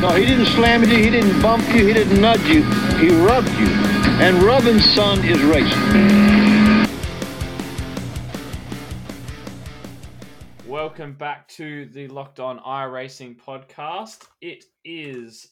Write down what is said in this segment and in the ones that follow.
No, he didn't slam you, he didn't bump you, he didn't nudge you, he rubbed you. And rubbing, son, is racing. Welcome back to the Locked On iRacing podcast. It is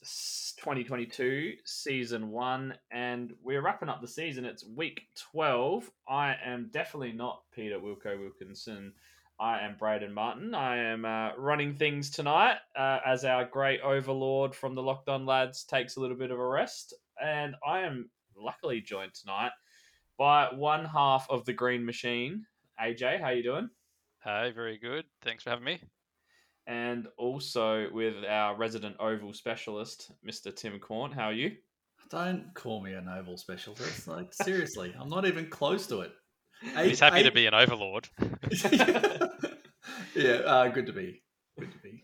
2022 season one, and we're wrapping up the season. It's week 12. I am definitely not Peter Wilco Wilkinson. I am Braden Martin. I am uh, running things tonight uh, as our great overlord from the Locked On lads takes a little bit of a rest, and I am luckily joined tonight by one half of the Green Machine. AJ, how are you doing? Hi, very good. Thanks for having me. And also with our resident oval specialist, Mr. Tim Corn. How are you? Don't call me an oval specialist. Like seriously, I'm not even close to it. He's happy to be an overlord. yeah, uh, good to be. Good to be.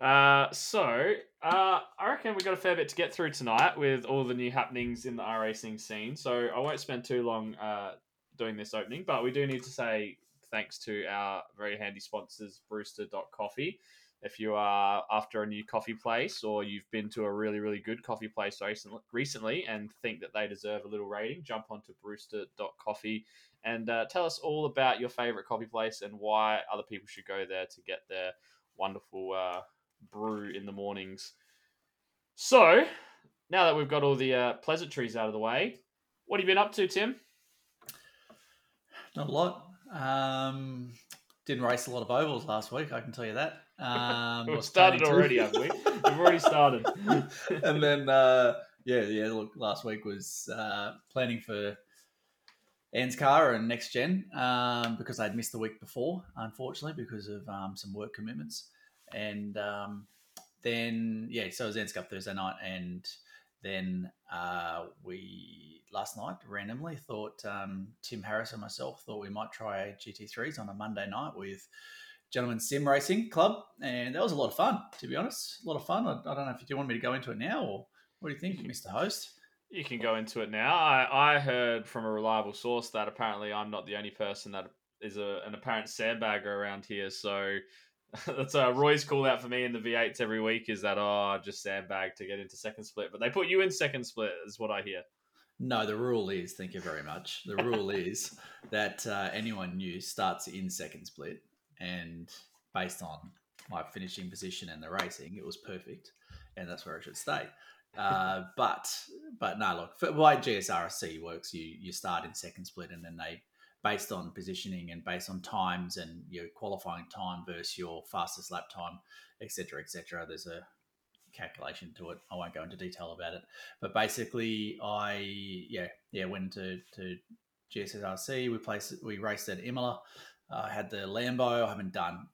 Uh, so, uh, I reckon we've got a fair bit to get through tonight with all the new happenings in the racing scene. So, I won't spend too long uh, doing this opening, but we do need to say thanks to our very handy sponsors, Brewster.coffee. If you are after a new coffee place or you've been to a really, really good coffee place recently and think that they deserve a little rating, jump onto Brewster.coffee and uh, tell us all about your favorite coffee place and why other people should go there to get their wonderful uh, brew in the mornings. So, now that we've got all the uh, pleasantries out of the way, what have you been up to, Tim? Not a lot. Um, didn't race a lot of ovals last week, I can tell you that. Um, We've started already, have we? We've already started. and then, uh, yeah, yeah. Look, last week was uh, planning for Anne's ANSCAR and next gen um, because I'd missed the week before, unfortunately, because of um, some work commitments. And um, then, yeah, so it was ANSCAR Thursday night, and then uh, we last night randomly thought um, Tim Harris and myself thought we might try GT3s on a Monday night with Gentlemen Sim Racing Club, and that was a lot of fun. To be honest, a lot of fun. I, I don't know if you want me to go into it now, or what do you think, Mister Host? You can go into it now. I, I heard from a reliable source that apparently I'm not the only person that is a, an apparent sandbagger around here. So that's a Roy's call out for me in the V8s every week is that, oh, just sandbag to get into second split. But they put you in second split, is what I hear. No, the rule is, thank you very much. The rule is that uh, anyone new starts in second split. And based on my finishing position and the racing, it was perfect. And that's where I should stay. Uh, but but no, look, for why GSRC works, you you start in second split, and then they based on positioning and based on times and your qualifying time versus your fastest lap time, etc., etc. There's a calculation to it. I won't go into detail about it, but basically, I yeah yeah went to to GSRC. We placed we raced at Imola. I had the Lambo. I haven't done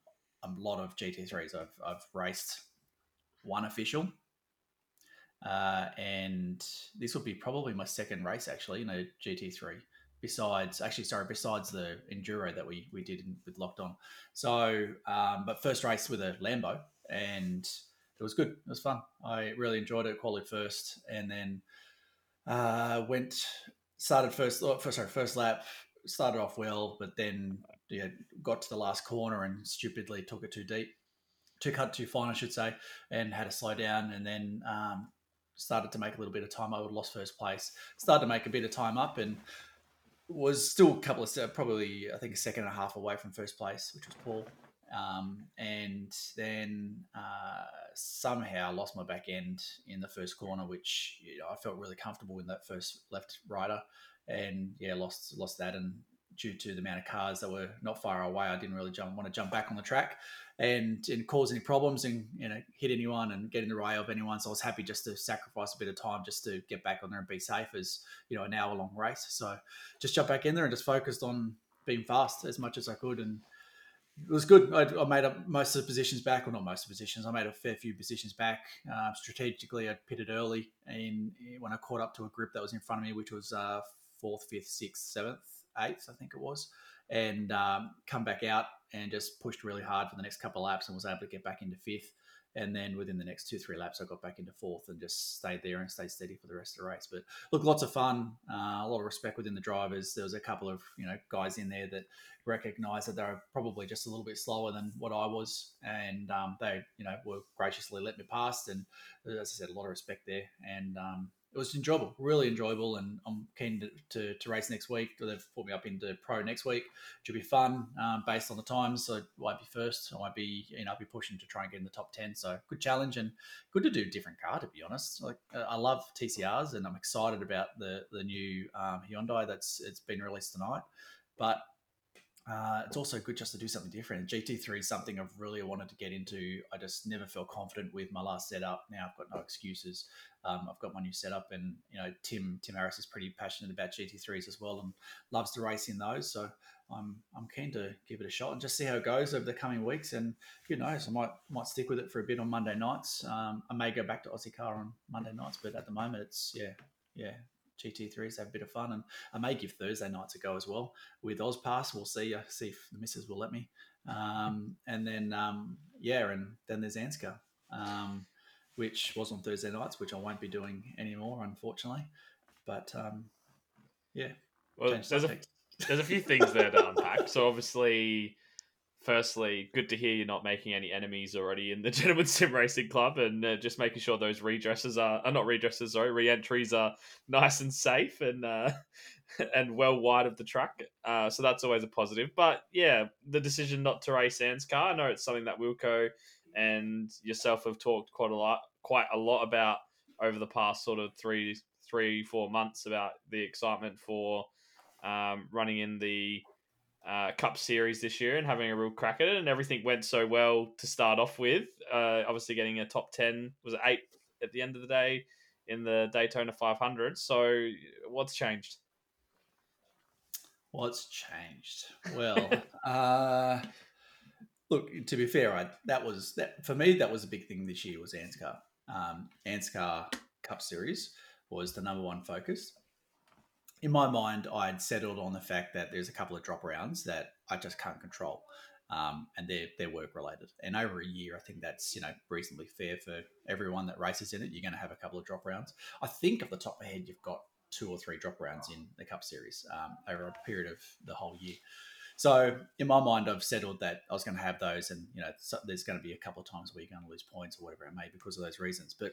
a lot of GT3s. I've I've raced one official uh, and this will be probably my second race actually in a GT3. Besides, actually, sorry, besides the enduro that we we did with Locked On. So, um, but first race with a Lambo, and it was good. It was fun. I really enjoyed it. Quality first, and then uh, went started first. Oh, first, sorry, first lap. Started off well, but then yeah, got to the last corner and stupidly took it too deep, too cut too fine, I should say, and had to slow down. And then um, started to make a little bit of time. I would lost first place. Started to make a bit of time up and was still a couple of probably I think a second and a half away from first place, which was Paul. Um, and then uh, somehow lost my back end in the first corner, which you know, I felt really comfortable in that first left rider, and yeah, lost lost that and due to the amount of cars that were not far away, I didn't really jump, want to jump back on the track and, and cause any problems and you know hit anyone and get in the way of anyone. So I was happy just to sacrifice a bit of time just to get back on there and be safe as you know an hour long race. So just jump back in there and just focused on being fast as much as I could and. It was good. I, I made up most of the positions back, or not most of the positions. I made a fair few positions back. Uh, strategically, I pitted early, and when I caught up to a group that was in front of me, which was uh, fourth, fifth, sixth, seventh, eighth, I think it was, and um, come back out and just pushed really hard for the next couple of laps and was able to get back into fifth. And then within the next two, three laps, I got back into fourth and just stayed there and stayed steady for the rest of the race. But look, lots of fun, uh, a lot of respect within the drivers. There was a couple of you know guys in there that recognised that they were probably just a little bit slower than what I was, and um, they you know were graciously let me past. And as I said, a lot of respect there. And um, it was enjoyable, really enjoyable, and I'm keen to, to, to, race next week. They've put me up into pro next week, which will be fun um, based on the times. So I won't be first. I might be, you know, I'll be pushing to try and get in the top ten. So good challenge and good to do a different car. To be honest, like I love TCRs, and I'm excited about the the new um, Hyundai that's it's been released tonight. But uh, it's also good just to do something different. GT3 is something I've really wanted to get into. I just never felt confident with my last setup. Now I've got no excuses. Um, I've got my new setup, and you know Tim Tim Harris is pretty passionate about GT3s as well, and loves to race in those. So I'm I'm keen to give it a shot and just see how it goes over the coming weeks. And who knows, I might might stick with it for a bit on Monday nights. Um, I may go back to Aussie car on Monday nights, but at the moment it's yeah yeah GT3s, have a bit of fun. And I may give Thursday nights a go as well with Ozpass. We'll see. Uh, see if the missus will let me. Um, and then, um, yeah, and then there's Anscar, um, which was on Thursday nights, which I won't be doing anymore, unfortunately. But um, yeah. Well, there's a, there's a few things there to unpack. So obviously, firstly, good to hear you're not making any enemies already in the Gentleman Sim Racing Club, and uh, just making sure those redresses are, are not redresses, sorry, re-entries are nice and safe and uh, and well wide of the track. Uh, so that's always a positive. But yeah, the decision not to race Anscar, I know it's something that Wilco and yourself have talked quite a lot, quite a lot about over the past sort of three, three, four months about the excitement for um, running in the uh, Cup Series this year and having a real crack at it, and everything went so well to start off with. Uh, obviously, getting a top ten was it eight at the end of the day in the Daytona 500. So, what's changed? What's changed? Well, uh, look. To be fair, I, that was that for me. That was a big thing this year. Was Anscar. Um, Anscar Cup Series was the number one focus in my mind, I'd settled on the fact that there's a couple of drop rounds that I just can't control, um, and they're they're work related. And over a year, I think that's you know reasonably fair for everyone that races in it. You're going to have a couple of drop rounds. I think off the top of my head, you've got two or three drop rounds in the Cup Series um, over a period of the whole year. So in my mind, I've settled that I was going to have those, and you know, there's going to be a couple of times where you're going to lose points or whatever it may because of those reasons. But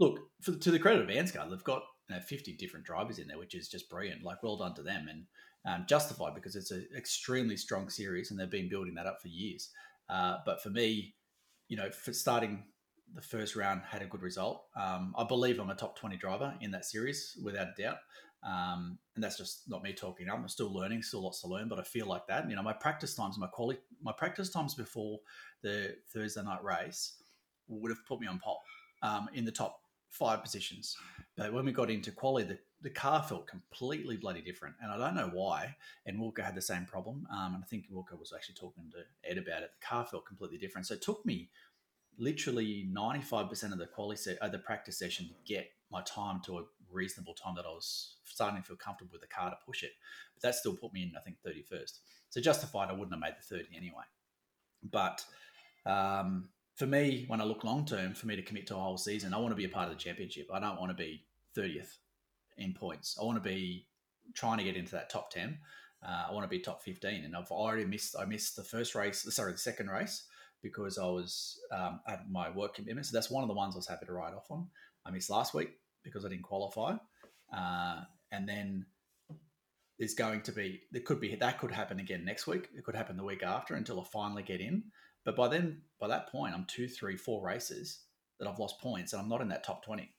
look, for, to the credit of Anscar, they've got know, 50 different drivers in there, which is just brilliant. Like, well done to them and um, justified because it's an extremely strong series and they've been building that up for years. Uh, but for me, you know, for starting the first round had a good result. Um, I believe I'm a top 20 driver in that series without a doubt. Um, and that's just not me talking. I'm still learning, still lots to learn, but I feel like that. You know, my practice times, my quality, my practice times before the Thursday night race would have put me on pole um, in the top five positions. But when we got into quality, the, the car felt completely bloody different. And I don't know why. And Wilco had the same problem. Um, and I think Wilco was actually talking to Ed about it. The car felt completely different. So it took me literally 95% of the quality set, uh, the practice session to get my time to a reasonable time that I was starting to feel comfortable with the car to push it. But that still put me in, I think, 31st. So justified, I wouldn't have made the 30 anyway. But um, for me, when I look long term, for me to commit to a whole season, I want to be a part of the championship. I don't want to be 30th in points. I want to be trying to get into that top 10. Uh, I want to be top 15. And I've already missed, I missed the first race, sorry, the second race because I was um, at my work commitment. So that's one of the ones I was happy to ride off on. I missed last week because I didn't qualify. Uh, and then there's going to be, there could be, that could happen again next week. It could happen the week after until I finally get in. But by then, by that point, I'm two, three, four races that I've lost points and I'm not in that top 20.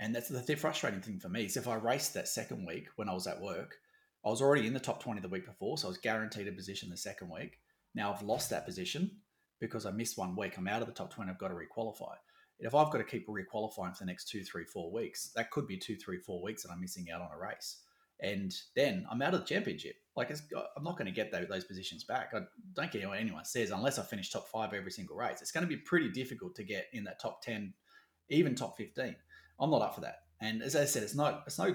And that's the frustrating thing for me. is if I raced that second week when I was at work, I was already in the top 20 the week before. So I was guaranteed a position the second week. Now I've lost that position because I missed one week. I'm out of the top 20. I've got to requalify. If I've got to keep requalifying for the next two, three, four weeks, that could be two, three, four weeks that I'm missing out on a race and then I'm out of the championship. Like I'm not going to get those, positions back. I don't care what anyone says unless I finish top five every single race. It's going to be pretty difficult to get in that top ten, even top fifteen. I'm not up for that. And as I said, it's not it's no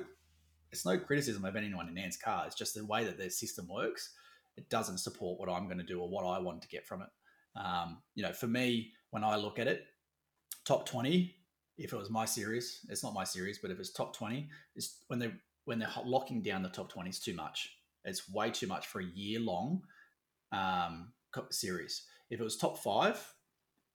it's no criticism of anyone in Anscar. It's just the way that their system works. It doesn't support what I'm going to do or what I want to get from it. Um, you know, for me, when I look at it, top twenty. If it was my series, it's not my series, but if it's top twenty, is when they when they're locking down the top twenty, it's too much. It's way too much for a year long um, series. If it was top five,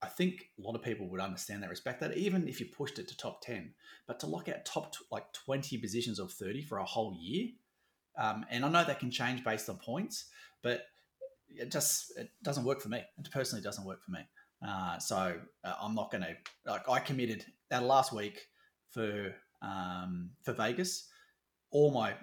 I think a lot of people would understand that, respect that, even if you pushed it to top 10. But to lock out top like 20 positions of 30 for a whole year, um, and I know that can change based on points, but it just it doesn't work for me. It personally doesn't work for me. Uh, so uh, I'm not going to like I committed that last week for um, for Vegas. All my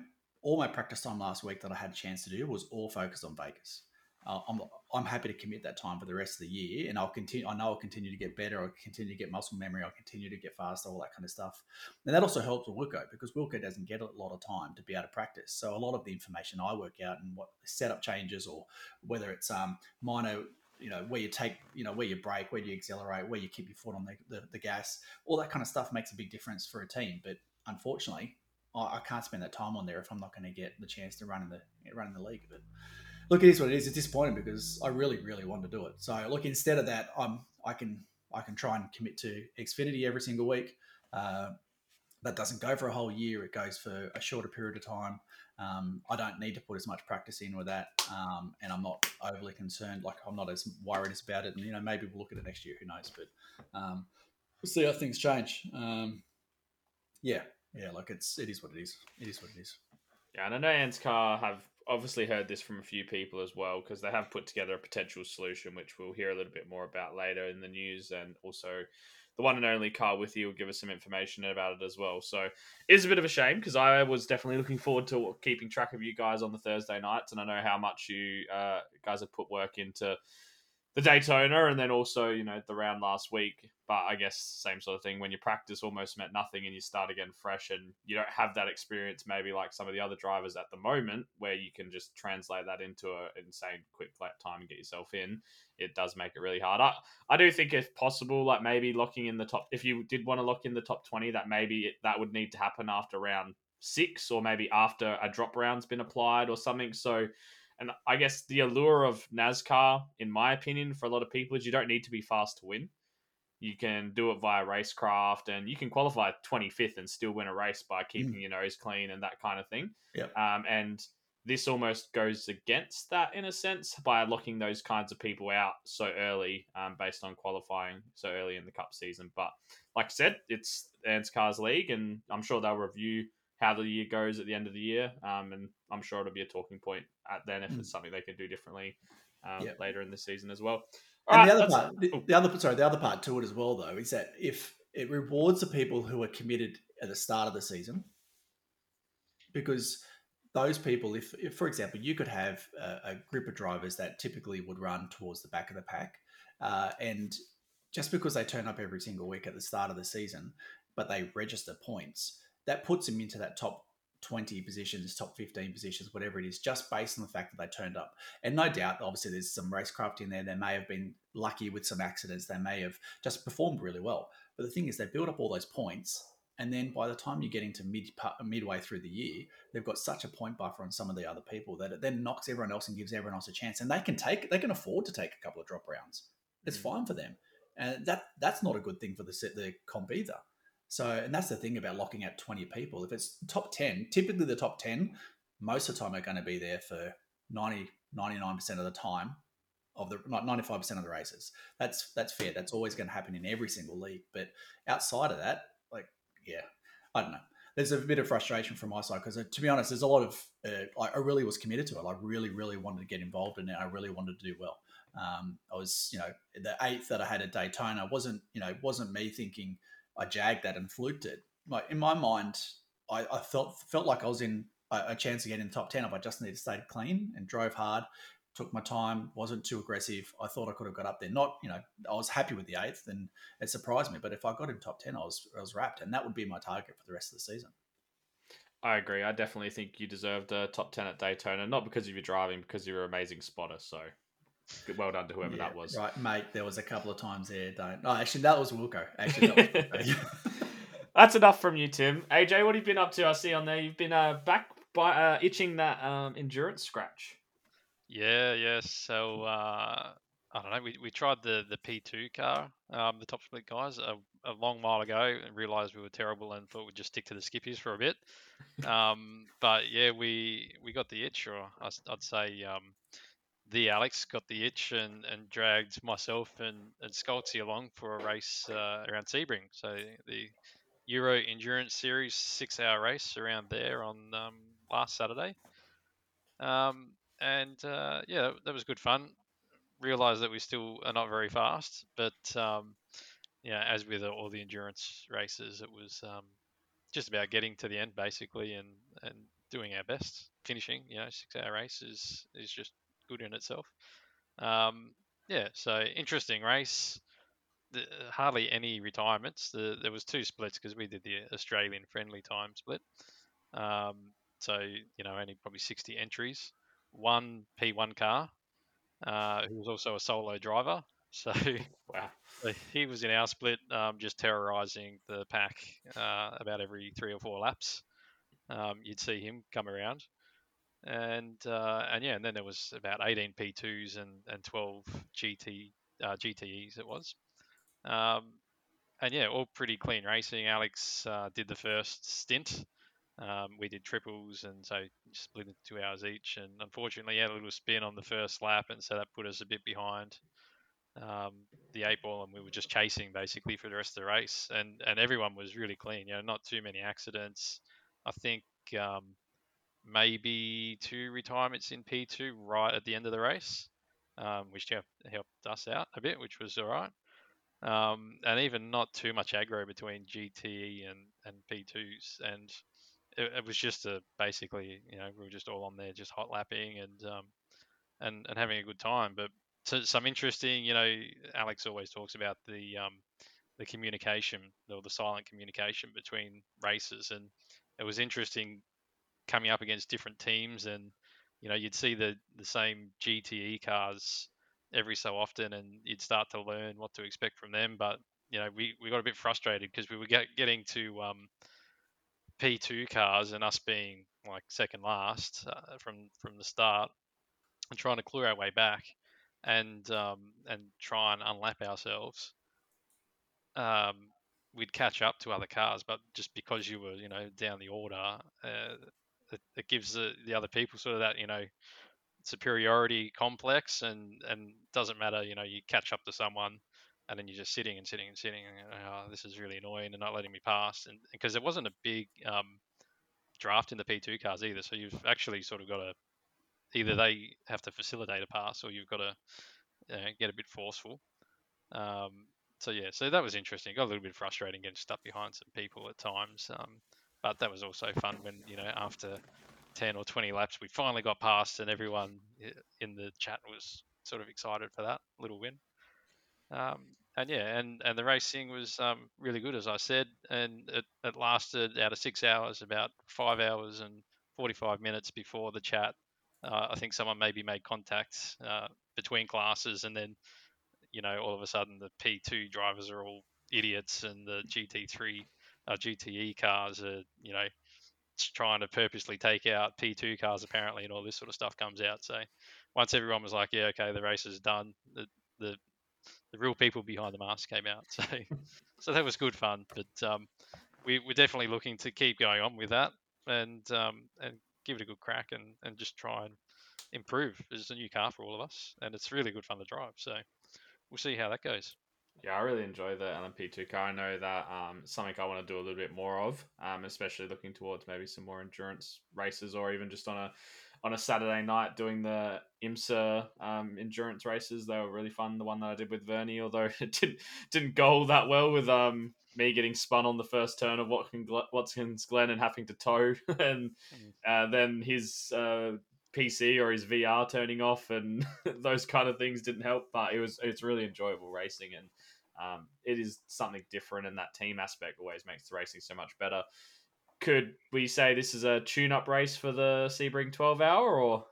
all my practice time last week that I had a chance to do was all focused on Vegas uh, I'm I'm happy to commit that time for the rest of the year, and I'll continue. I know I'll continue to get better. I'll continue to get muscle memory. I'll continue to get faster, all that kind of stuff. And that also helps with Wilco because Wilco doesn't get a lot of time to be able to practice. So a lot of the information I work out and what setup changes, or whether it's um, minor you know where you take you know where you brake where you accelerate where you keep your foot on the, the, the, gas all that kind of stuff makes a big difference for a team but unfortunately I, can't spend that time on there if i'm not going to get the chance to run in the run in the league but look, it is what it is. It's disappointing because I really, really want to do it. So look, instead of that, I'm I can I can try and commit to Xfinity every single week. Uh, that doesn't go for a whole year. It goes for a shorter period of time. Um, I don't need to put as much practice in with that, um, and I'm not overly concerned. Like I'm not as worried about it. And you know, maybe we'll look at it next year. Who knows? But um, we'll see how things change. Um, yeah, yeah. Like it's it is what it is. It is what it is. Yeah, and I know Anscar have obviously heard this from a few people as well because they have put together a potential solution, which we'll hear a little bit more about later in the news, and also the one and only Carl you will give us some information about it as well. So it is a bit of a shame because I was definitely looking forward to keeping track of you guys on the Thursday nights, and I know how much you uh, guys have put work into the Daytona and then also, you know, the round last week. But I guess same sort of thing when you practice almost meant nothing and you start again fresh and you don't have that experience maybe like some of the other drivers at the moment where you can just translate that into an insane quick lap time and get yourself in. It does make it really hard. I, I do think if possible, like maybe locking in the top, if you did want to lock in the top 20, that maybe it, that would need to happen after round six or maybe after a drop round's been applied or something. So and I guess the allure of NASCAR, in my opinion, for a lot of people is you don't need to be fast to win. You can do it via racecraft and you can qualify 25th and still win a race by keeping mm. your nose clean and that kind of thing. Yep. Um, and this almost goes against that in a sense by locking those kinds of people out so early um, based on qualifying so early in the cup season. But like I said, it's NASCAR's league and I'm sure they'll review how the year goes at the end of the year. Um, and I'm sure it'll be a talking point at then if mm. it's something they can do differently um, yep. later in the season as well. All and right, the other part, the, the, other sorry, the other part to it as well though is that if it rewards the people who are committed at the start of the season, because those people, if, if for example, you could have a, a, group of drivers that typically would run towards the back of the pack, uh, and just because they turn up every single week at the start of the season, but they register points, that puts them into that top 20 positions, top 15 positions, whatever it is, just based on the fact that they turned up. And no doubt, obviously, there's some racecraft in there. They may have been lucky with some accidents. They may have just performed really well. But the thing is, they build up all those points. And then by the time you get into mid midway through the year, they've got such a point buffer on some of the other people that it then knocks everyone else and gives everyone else a chance. And they can take, they can afford to take a couple of drop rounds. It's mm. fine for them, and that that's not a good thing for the the comp either. So, and that's the thing about locking out 20 people. If it's top 10, typically the top 10, most of the time are going to be there for 90, 99% of the time of the 95% of the races. That's that's fair. That's always going to happen in every single league. But outside of that, like, yeah, I don't know. There's a bit of frustration from my side because, uh, to be honest, there's a lot of. Uh, I really was committed to it. I really, really wanted to get involved in it. I really wanted to do well. Um, I was, you know, the eighth that I had at Daytona wasn't, you know, wasn't me thinking I jagged that and fluked it. Like in my mind, I, I felt felt like I was in a, chance to get in the top ten if I just needed to stay clean and drove hard, took my time, wasn't too aggressive. I thought I could have got up there. Not, you know, I was happy with the eighth, and it surprised me. But if I got in top ten, I was I was wrapped, and that would be my target for the rest of the season. I agree. I definitely think you deserved a top ten at Daytona, not because of your driving, because you're an amazing spotter. So well done to whoever yeah, that was. Right, mate. There was a couple of times there. Don't. Oh, actually, that was Wilco. Actually, that was Wilco. That's enough from you, Tim. AJ, what have you been up to? I see on there you've been uh, back by uh, itching that um, endurance scratch. Yeah, yeah. So uh, I don't know. We, we tried the, the P2 car, um, the top split guys, a, a long while ago, and realised we were terrible and thought we'd just stick to the skippies for a bit. Um, but yeah, we we got the itch, or I, would say um, the Alex got the itch and, and dragged myself and, and Skolzy along for a race uh, around Sebring. So the Euro Endurance Series six hour race around there on um, last Saturday. Um, and uh, yeah, that, that was good fun. Realised that we still are not very fast, but um, yeah, as with all the endurance races, it was um, just about getting to the end basically and, and doing our best. Finishing, you know, six hour race is, is just good in itself. Um, yeah, so interesting race. The, hardly any retirements. The, there was two splits because we did the Australian friendly time split. Um, so you know, only probably 60 entries. One P1 car, uh, who was also a solo driver. So Wow. he was in our split, um, just terrorizing the pack uh, about every three or four laps. Um, you'd see him come around, and uh, and yeah, and then there was about 18 P2s and, and 12 GT uh, GTEs. It was, um, and yeah, all pretty clean racing. Alex uh, did the first stint. Um, we did triples, and so split into two hours each. And unfortunately, had a little spin on the first lap, and so that put us a bit behind um, the eight ball, and we were just chasing basically for the rest of the race. And and everyone was really clean. You know, not too many accidents. I think um, maybe two retirements in P2 right at the end of the race, um, which helped us out a bit, which was all right. Um, and even not too much aggro between GTE and, and P2s. And it, it was just a basically, you know, we were just all on there, just hot lapping and um, and and having a good time. But so, some interesting, you know, Alex always talks about the um, the communication or the silent communication between races, and it was interesting coming up against different teams, and you know, you'd see the the same GTE cars every so often, and you'd start to learn what to expect from them. But you know, we, we got a bit frustrated because we were get, getting to um, P2 cars and us being like second last uh, from from the start, and trying to clear our way back and um, and try and unlap ourselves. Um, we'd catch up to other cars, but just because you were, you know, down the order, uh, it, it gives the, the other people sort of that, you know, superiority complex, and and doesn't matter, you know, you catch up to someone, and then you're just sitting and sitting and sitting, and oh, this is really annoying, and not letting me pass, and because there wasn't a big um, draft in the P2 cars either, so you've actually sort of got to either they have to facilitate a pass, or you've got to uh, get a bit forceful. Um, so yeah, so that was interesting. Got a little bit frustrating getting stuck behind some people at times, um, but that was also fun when you know after ten or twenty laps we finally got past, and everyone in the chat was sort of excited for that little win. Um, and yeah, and, and the racing was um, really good, as I said, and it, it lasted out of six hours, about five hours and 45 minutes before the chat. Uh, I think someone maybe made contact uh, between classes, and then you know all of a sudden the P2 drivers are all idiots, and the GT3 uh, GTE cars are you know trying to purposely take out P2 cars apparently, and all this sort of stuff comes out. So once everyone was like, yeah, okay, the race is done, the the the real people behind the mask came out. So so that was good fun. But um, we, we're definitely looking to keep going on with that and um, and give it a good crack and, and just try and improve. It's a new car for all of us, and it's really good fun to drive. So we'll see how that goes. Yeah, I really enjoy the LMP2 car. I know that um, something I want to do a little bit more of, um, especially looking towards maybe some more endurance races or even just on a on a Saturday night doing the IMSA um, endurance races. They were really fun. The one that I did with Vernie, although it didn't didn't go all that well with um, me getting spun on the first turn of Watkins, Watkins Glen and having to tow, and uh, then his uh, PC or his VR turning off, and those kind of things didn't help. But it was it's really enjoyable racing, and um, it is something different, and that team aspect always makes the racing so much better. Could we say this is a tune-up race for the Sebring 12 hour, or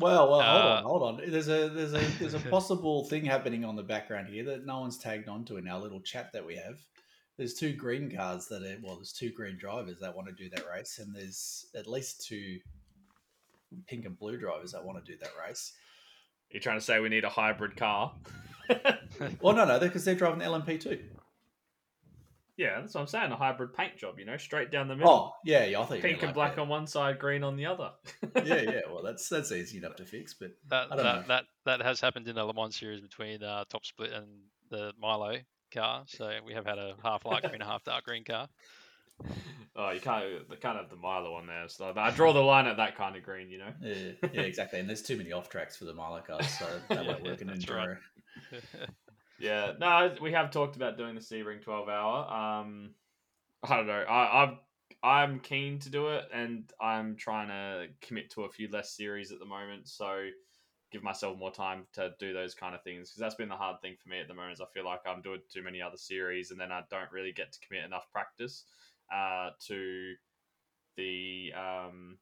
Well, well, hold Uh, on, hold on. There's a there's a there's a possible thing happening on the background here that no one's tagged onto in our little chat that we have. There's two green cars that are well, there's two green drivers that want to do that race, and there's at least two pink and blue drivers that want to do that race. You're trying to say we need a hybrid car? Well, no, no, because they're driving LMP2. yeah, that's what I'm saying. A hybrid paint job, you know, straight down the middle. Oh, yeah, yeah. I thought you Pink meant and black like on one side, green on the other. Yeah, yeah. Well, that's that's easy enough to fix, but That I don't that, know. that that has happened in the Le Mans series between uh, Top Split and the Milo car. So we have had a half light green, half dark green car. Oh, you can't. They can't have the Milo on there. So I draw the line at that kind of green, you know. yeah, yeah, exactly. And there's too many off tracks for the Milo cars, so that Yeah, won't work in that's right. Yeah, no, we have talked about doing the Sebring twelve hour. Um, I don't know. I, I'm I'm keen to do it, and I'm trying to commit to a few less series at the moment. So give myself more time to do those kind of things because that's been the hard thing for me at the moment. Is I feel like I'm doing too many other series, and then I don't really get to commit enough practice uh, to the um,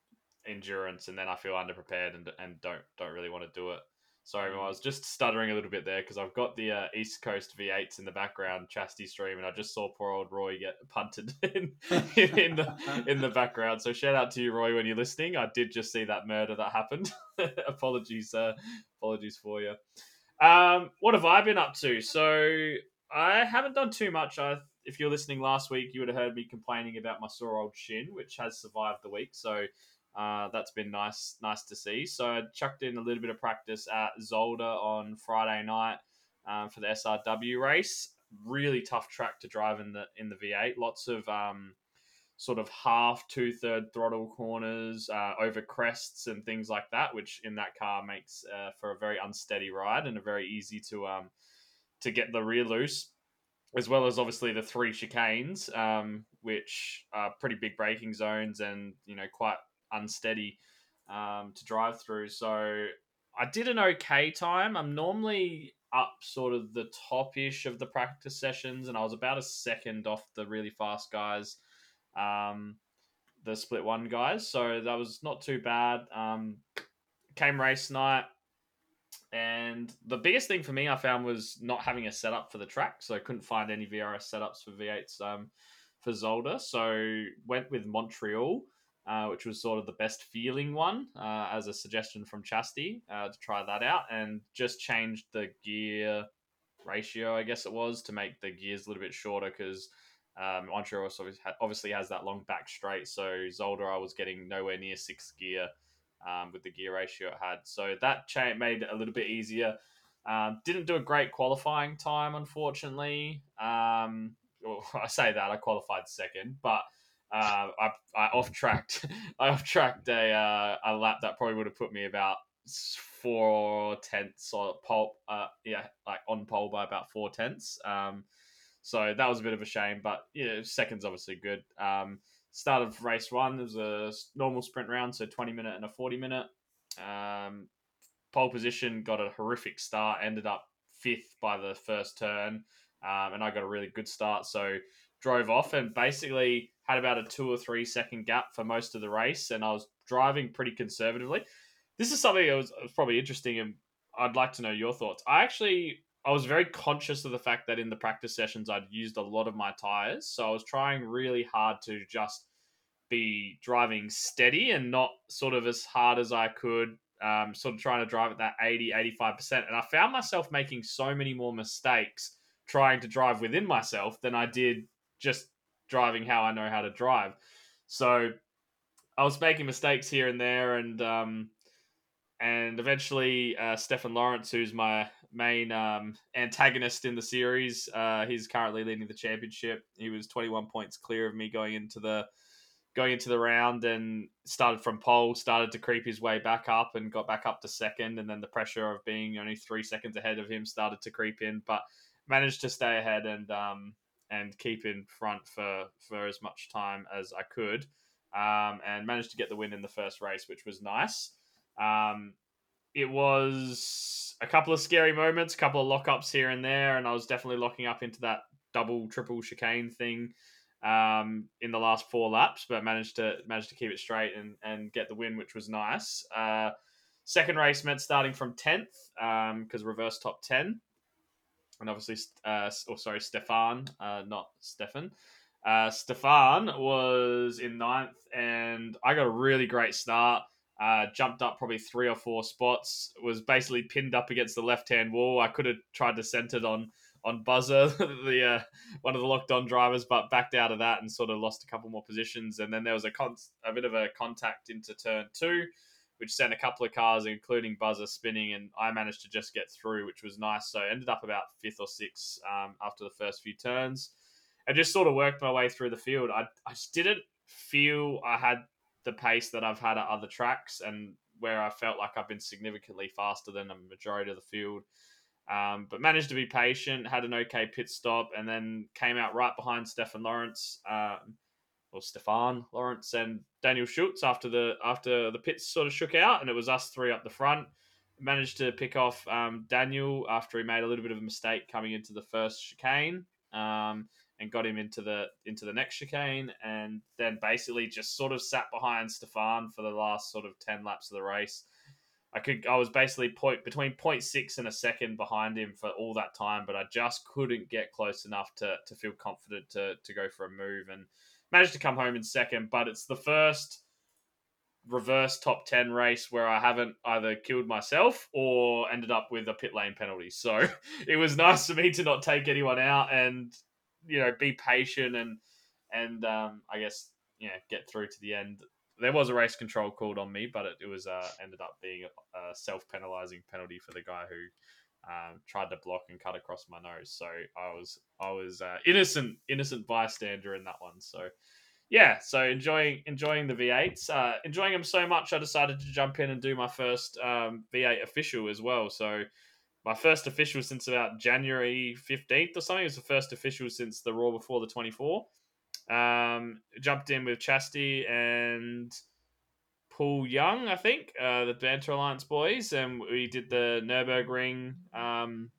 endurance, and then I feel underprepared and and don't don't really want to do it. Sorry, I was just stuttering a little bit there because I've got the uh, East Coast V8s in the background, chastity stream, and I just saw poor old Roy get punted in, in, the in the background. So shout out to you, Roy, when you're listening. I did just see that murder that happened. apologies, uh, apologies for you. Um, what have I been up to? So I haven't done too much. I, if you're listening last week, you would have heard me complaining about my sore old shin, which has survived the week. So uh, that's been nice, nice to see. So I chucked in a little bit of practice at Zolder on Friday night um, for the SRW race. Really tough track to drive in the in the V8. Lots of um, sort of half two third throttle corners uh, over crests and things like that, which in that car makes uh, for a very unsteady ride and a very easy to um, to get the rear loose. As well as obviously the three chicanes, um, which are pretty big braking zones and you know quite unsteady um, to drive through. So I did an okay time. I'm normally up sort of the top ish of the practice sessions, and I was about a second off the really fast guys, um, the split one guys. So that was not too bad. Um, came race night. And the biggest thing for me, I found, was not having a setup for the track. So I couldn't find any VRS setups for V8s um, for Zolder. So went with Montreal, uh, which was sort of the best feeling one, uh, as a suggestion from Chastity uh, to try that out, and just changed the gear ratio, I guess it was, to make the gears a little bit shorter because um, Montreal obviously obviously has that long back straight. So Zolder, I was getting nowhere near sixth gear um, with the gear ratio it had. So that cha- made it a little bit easier. Um, didn't do a great qualifying time, unfortunately. Um, well, I say that I qualified second, but uh, I, I off tracked. I off tracked a uh, a lap that probably would have put me about four tenths or pole. Uh, yeah, like on pole by about four tenths. Um, so that was a bit of a shame, but yeah, second's obviously good. Um, start of race one, it was a normal sprint round, so twenty minute and a forty minute. Um, pole position got a horrific start, ended up fifth by the first turn, um, and I got a really good start. So drove off and basically had about a two or three second gap for most of the race, and I was driving pretty conservatively. This is something that was, was probably interesting, and I'd like to know your thoughts. I actually I was very conscious of the fact that in the practice sessions I'd used a lot of my tires, so I was trying really hard to just be driving steady and not sort of as hard as I could. Um, sort of trying to drive at that 80, 85%. And I found myself making so many more mistakes trying to drive within myself than I did just driving how I know how to drive. So I was making mistakes here and there, and um, and eventually uh, Stefan Lawrence, who's my main um, antagonist in the series, uh, he's currently leading the championship. He was 21 points clear of me going into the going into the round and started from pole, started to creep his way back up and got back up to second, and then the pressure of being only three seconds ahead of him started to creep in, but managed to stay ahead and um, and keep in front for for as much time as I could, um, and managed to get the win in the first race, which was nice. Um, it was a couple of scary moments, a couple of lockups here and there, and I was definitely locking up into that double, triple chicane thing um, in the last four laps, but managed to managed to keep it straight and, and get the win, which was nice. Uh, second race meant starting from tenth because reverse top ten, and obviously, uh, or sorry, Stefan, uh, not Stefan. Uh, Stefan was in ninth, and I got a really great start. Uh, jumped up probably three or four spots. Was basically pinned up against the left hand wall. I could have tried to centre it on on Buzzer, the uh, one of the locked on drivers, but backed out of that and sort of lost a couple more positions. And then there was a con- a bit of a contact into turn two, which sent a couple of cars, including Buzzer, spinning, and I managed to just get through, which was nice. So ended up about fifth or sixth um, after the first few turns. I just sort of worked my way through the field. I, I just didn't feel I had the pace that I've had at other tracks and where I felt like I've been significantly faster than a majority of the field. Um, but managed to be patient, had an okay pit stop, and then came out right behind Stefan Lawrence, um, or Stefan Lawrence and Daniel Schultz after the after the pits sort of shook out, and it was us three up the front. Managed to pick off um, Daniel after he made a little bit of a mistake coming into the first chicane, um, and got him into the into the next chicane, and then basically just sort of sat behind Stefan for the last sort of ten laps of the race I could I was basically point between 0.6 and a second behind him for all that time, but I just couldn't get close enough to to feel confident to to go for a move and managed to come home in second. But it's the first reverse top 10 race where I haven't either killed myself or ended up with a pit lane penalty. So it was nice for me to not take anyone out and you know be patient and and um, I guess yeah get through to the end there was a race control called on me, but it, it was uh, ended up being a, self penalising penalty for the guy who um, tried to block and cut across my nose. So I was I was uh, innocent innocent bystander in that one. So yeah, so enjoying enjoying the V8s, uh, enjoying them so much. I decided to jump in and do my first um, V8 official as well. So my first official since about January fifteenth or something. It was the first official since the Roar before the twenty four. Um, jumped in with Chastity and Paul Young, I think, uh, the Banter Alliance boys, and we did the Nurburgring um,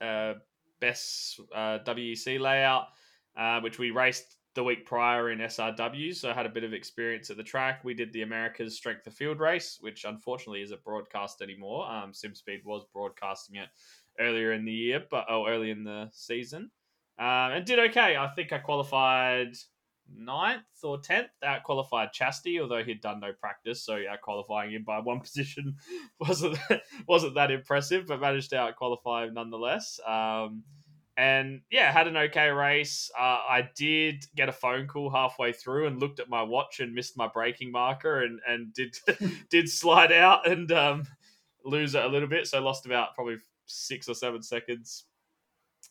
uh, best uh, WEC layout, uh, which we raced the week prior in SRW, so I had a bit of experience at the track. We did the America's Strength of Field race, which unfortunately isn't broadcast anymore. Um, SimSpeed was broadcasting it earlier in the year, but oh, early in the season um, and did okay. I think I qualified ninth or tenth. Out qualified Chastity, although he'd done no practice, so out qualifying him by one position wasn't wasn't that impressive, but managed to out qualify him nonetheless. Um, and yeah, had an okay race. Uh, I did get a phone call halfway through and looked at my watch and missed my braking marker and and did did slide out and um, lose it a little bit. So lost about probably six or seven seconds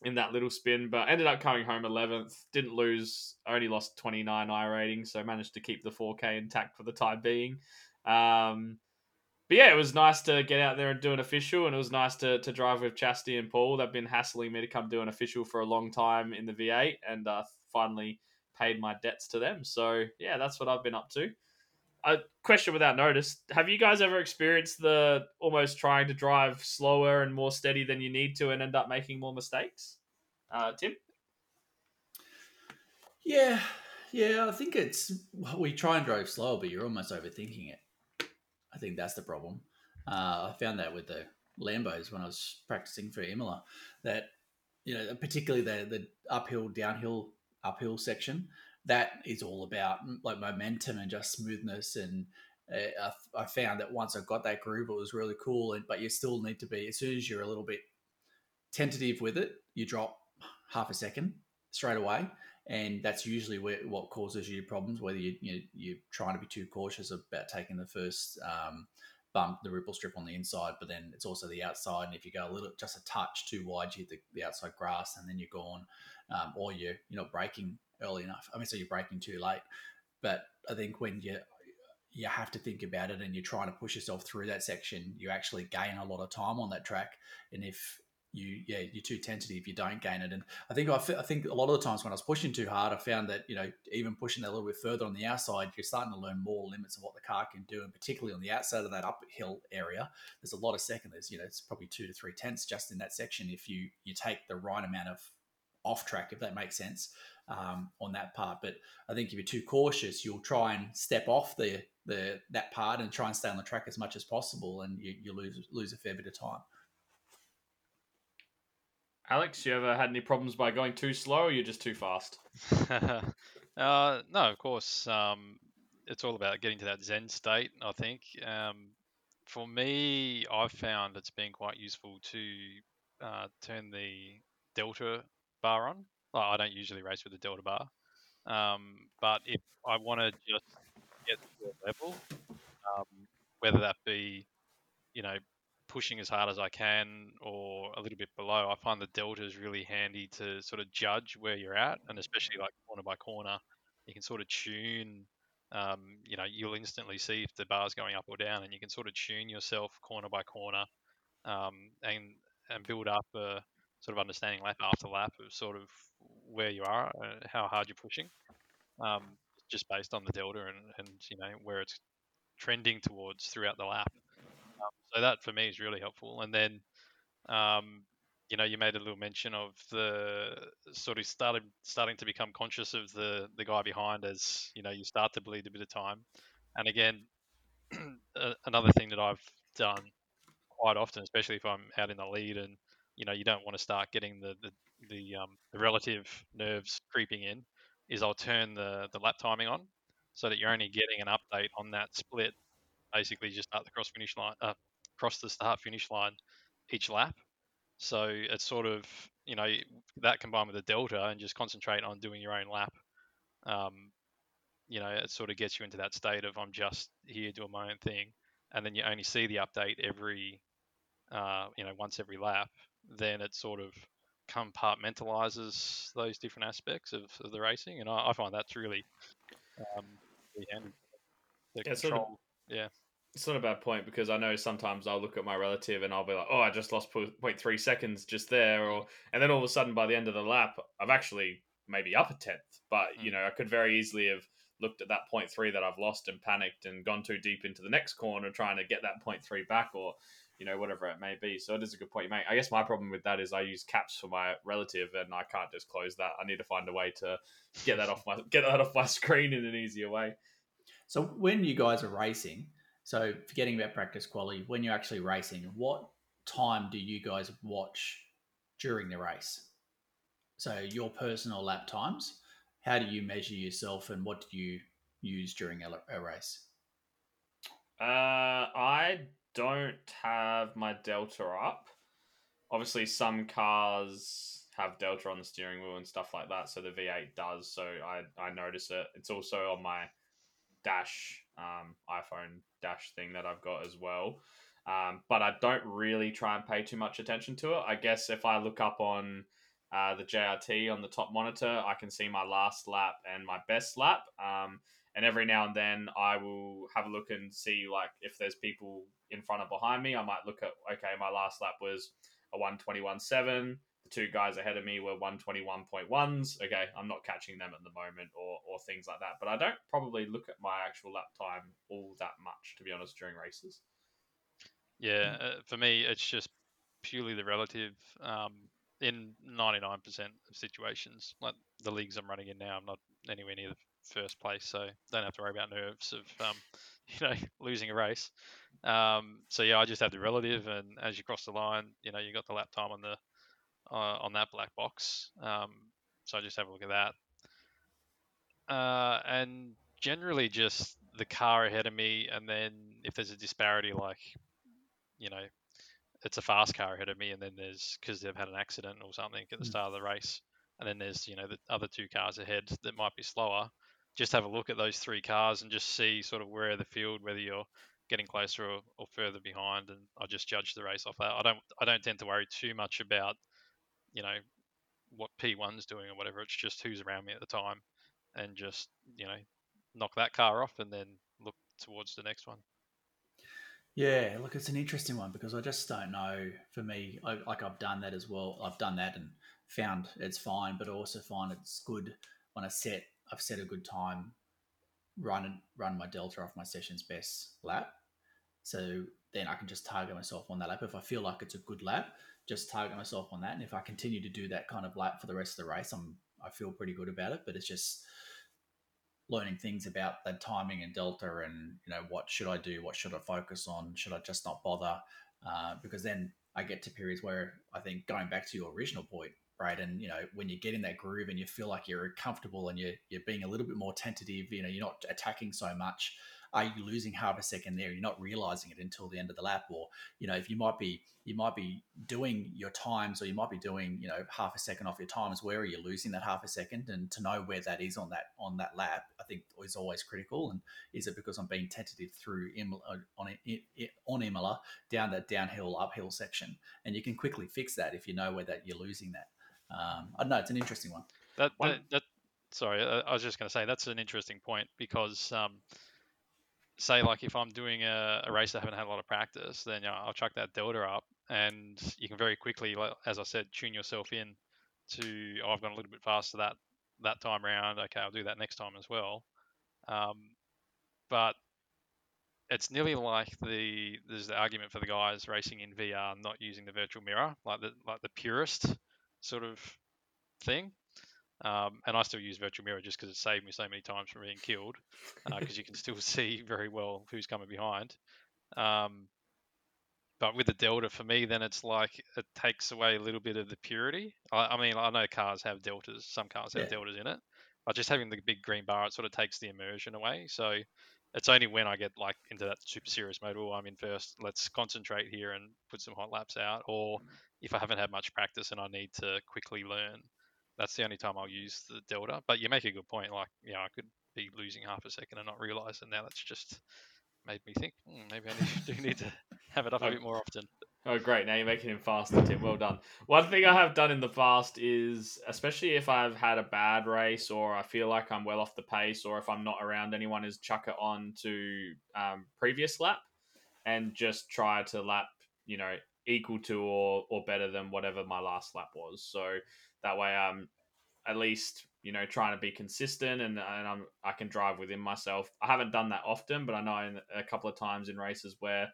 in that little spin, but ended up coming home 11th. Didn't lose, only lost 29 iRating, so managed to keep the 4K intact for the time being. Um, but yeah, it was nice to get out there and do an official, and it was nice to, to drive with Chastity and Paul. They've been hassling me to come do an official for a long time in the V8, and uh, finally paid my debts to them. So yeah, that's what I've been up to. A question without notice: Have you guys ever experienced the almost trying to drive slower and more steady than you need to, and end up making more mistakes? Uh, Tim. Yeah, yeah. I think it's we try and drive slower, but you're almost overthinking it. I think that's the problem. Uh, I found that with the Lambos when I was practicing for Imola, that you know, particularly the the uphill, downhill, uphill section that is all about like momentum and just smoothness. And uh, I, I, found that once I got that groove, it was really cool. And, but you still need to be as soon as you're a little bit tentative with it, you drop half a second straight away. And that's usually where, what causes you problems, whether you, you, you're trying to be too cautious about taking the first um, bump, the ripple strip on the inside, but then it's also the outside. And if you go a little, just a touch too wide, you hit the, the outside grass and then you're gone, um, or you're, you're not braking early enough. I mean, so you're braking too late. But I think when you you have to think about it and you're trying to push yourself through that section, you actually gain a lot of time on that track. And if you yeah you're too tentative, if you don't gain it. And I think I, f- I think a lot of the times when I was pushing too hard, I found that you know even pushing that a little bit further on the outside, you're starting to learn more limits of what the car can do, and particularly on the outside of that uphill area, there's a lot of second. There's you know it's probably two to three tenths just in that section if you you take the right amount of off track, if that makes sense um, on that part. But I think if you're too cautious, you'll try and step off the the that part and try and stay on the track as much as possible, and you, you lose lose a fair bit of time. Alex, you ever had any problems by going too slow, or you're just too fast? uh, no, of course. Um, it's all about getting to that Zen state. I think. Um, for me, I've found it's been quite useful to uh, turn the delta bar on. I don't usually race with the delta bar, um, but if I want to just get to a level, um, whether that be, you know, pushing as hard as I can or a little bit below, I find the delta is really handy to sort of judge where you're at, and especially like corner by corner, you can sort of tune. Um, you know, you'll instantly see if the bar's going up or down, and you can sort of tune yourself corner by corner, um, and and build up a sort of understanding lap after lap of sort of where you are, and how hard you're pushing, um, just based on the delta and, and you know where it's trending towards throughout the lap. Um, so that for me is really helpful. And then, um, you know, you made a little mention of the sort of started starting to become conscious of the the guy behind as you know you start to bleed a bit of time. And again, another thing that I've done quite often, especially if I'm out in the lead and you know you don't want to start getting the the the, um, the relative nerves creeping in, is I'll turn the the lap timing on so that you're only getting an update on that split, basically just at the cross finish line, uh, across the start finish line each lap. So it's sort of you know that combined with the delta and just concentrate on doing your own lap. Um, you know, it sort of gets you into that state of I'm just here doing my own thing, and then you only see the update every, uh, you know, once every lap. Then it sort of compartmentalizes those different aspects of, of the racing, and I, I find that's really, um, really handy. The Yeah, sort of- control, yeah, It's not a bad point because I know sometimes I'll look at my relative and I'll be like, "Oh, I just lost po- 0.3 seconds just there," or and then all of a sudden by the end of the lap, I've actually maybe up a tenth. But you Mm. know, I could very easily have looked at that 0.3 that I've lost and panicked and gone too deep into the next corner trying to get that 0.3 back, or you know whatever it may be. So it is a good point you make. I guess my problem with that is I use Kapps for my relative and I can't just close that. I need to find a way to get that off my get that off my screen in an easier way. So when you guys are racing, so forgetting about practice quality, when you're actually racing, what time do you guys watch during the race? So your personal lap times, how do you measure yourself and what do you use during a, a race? Uh, I don't have my Delta up. Obviously, some cars have Delta on the steering wheel and stuff like that, so the V8 does. So I I notice it. It's also on my dash um, iPhone dash thing that I've got as well. Um, but I don't really try and pay too much attention to it. I guess if I look up on uh, the JRT on the top monitor, I can see my last lap and my best lap. Um, and every now and then I will have a look and see like if there's people in front or behind me. I might look at okay, my last lap was a one twenty one seven. Two guys ahead of me were one twenty one point ones. Okay, I'm not catching them at the moment, or or things like that. But I don't probably look at my actual lap time all that much, to be honest, during races. yeah. Uh, for me, it's just purely the relative. Um, in 99% of situations, like the leagues I'm running in now, I'm not anywhere near the first place, so don't have to worry about nerves of um, you know losing a race. Um, so yeah, I just have the relative, and as you cross the line, you know you got the lap time on the uh, on that black box. Um, so I just have a look at that, uh, and generally just the car ahead of me, and then if there's a disparity, like you know it's a fast car ahead of me, and then there's because they've had an accident or something at the Mm. start of the race, and then there's you know the other two cars ahead that might be slower. Just have a look at those three cars and just see sort of where the field, whether you're getting closer or, or further behind, and I just judge the race off that. I don't I don't tend to worry too much about you know what P1's doing or whatever. It's just who's around me at the time, and just you know knock that car off and then look towards the next one. Yeah, look, it's an interesting one because I just don't know. For me, I, like I've done that as well. I've done that and found it's fine, but also find it's good when I set. I've set a good time, run run my delta off my session's best lap. So then I can just target myself on that lap. If I feel like it's a good lap, just target myself on that. And if I continue to do that kind of lap for the rest of the race, I'm I feel pretty good about it. But it's just learning things about the timing and delta and you know what should i do what should i focus on should i just not bother uh, because then i get to periods where i think going back to your original point right? And you know, when you get in that groove and you feel like you're comfortable and you're you're being a little bit more tentative, you know, you're not attacking so much. Are you losing half a second there? You're not realizing it until the end of the lap, or you know, if you might be you might be doing your times, or you might be doing you know half a second off your times. Where are you losing that half a second? And to know where that is on that on that lap, I think is always critical. And is it because I'm being tentative through Imola, on on Imola down that downhill uphill section? And you can quickly fix that if you know where that you're losing that. Um, I don't know. It's an interesting one. That, that, that sorry, I, I was just going to say that's an interesting point because, um, say, like if I'm doing a, a, race that I haven't had a lot of practice, then you know, I'll chuck that delta up, and you can very quickly, as I said, tune yourself in to oh, I've gone a little bit faster that that time around. Okay, I'll do that next time as well. Um, but it's nearly like the there's the argument for the guys racing in VR not using the virtual mirror, like the like the purist sort of thing. Um, and I still use virtual mirror just because it saved me so many times from being killed, because uh, you can still see very well who's coming behind. Um, but with the delta, for me, then it's like it takes away a little bit of the purity. I, I mean, I know cars have deltas, some cars have yeah. deltas in it, but just having the big green bar, it sort of takes the immersion away. So it's only when I get like into that super serious mode, oh, I'm in first, let's concentrate here and put some hot laps out, or if I haven't had much practice and I need to quickly learn, that's the only time I'll use the delta. But you make a good point. Like, yeah, I could be losing half a second and not realize, and now that's just made me think hmm, maybe I need, do need to have it up a bit more often. Oh, great! Now you're making him faster, Tim. Well done. One thing I have done in the past is, especially if I've had a bad race or I feel like I'm well off the pace, or if I'm not around anyone, is chuck it on to um, previous lap and just try to lap, you know, equal to or or better than whatever my last lap was. So that way I'm at least you know trying to be consistent and and I'm I can drive within myself. I haven't done that often, but I know in a couple of times in races where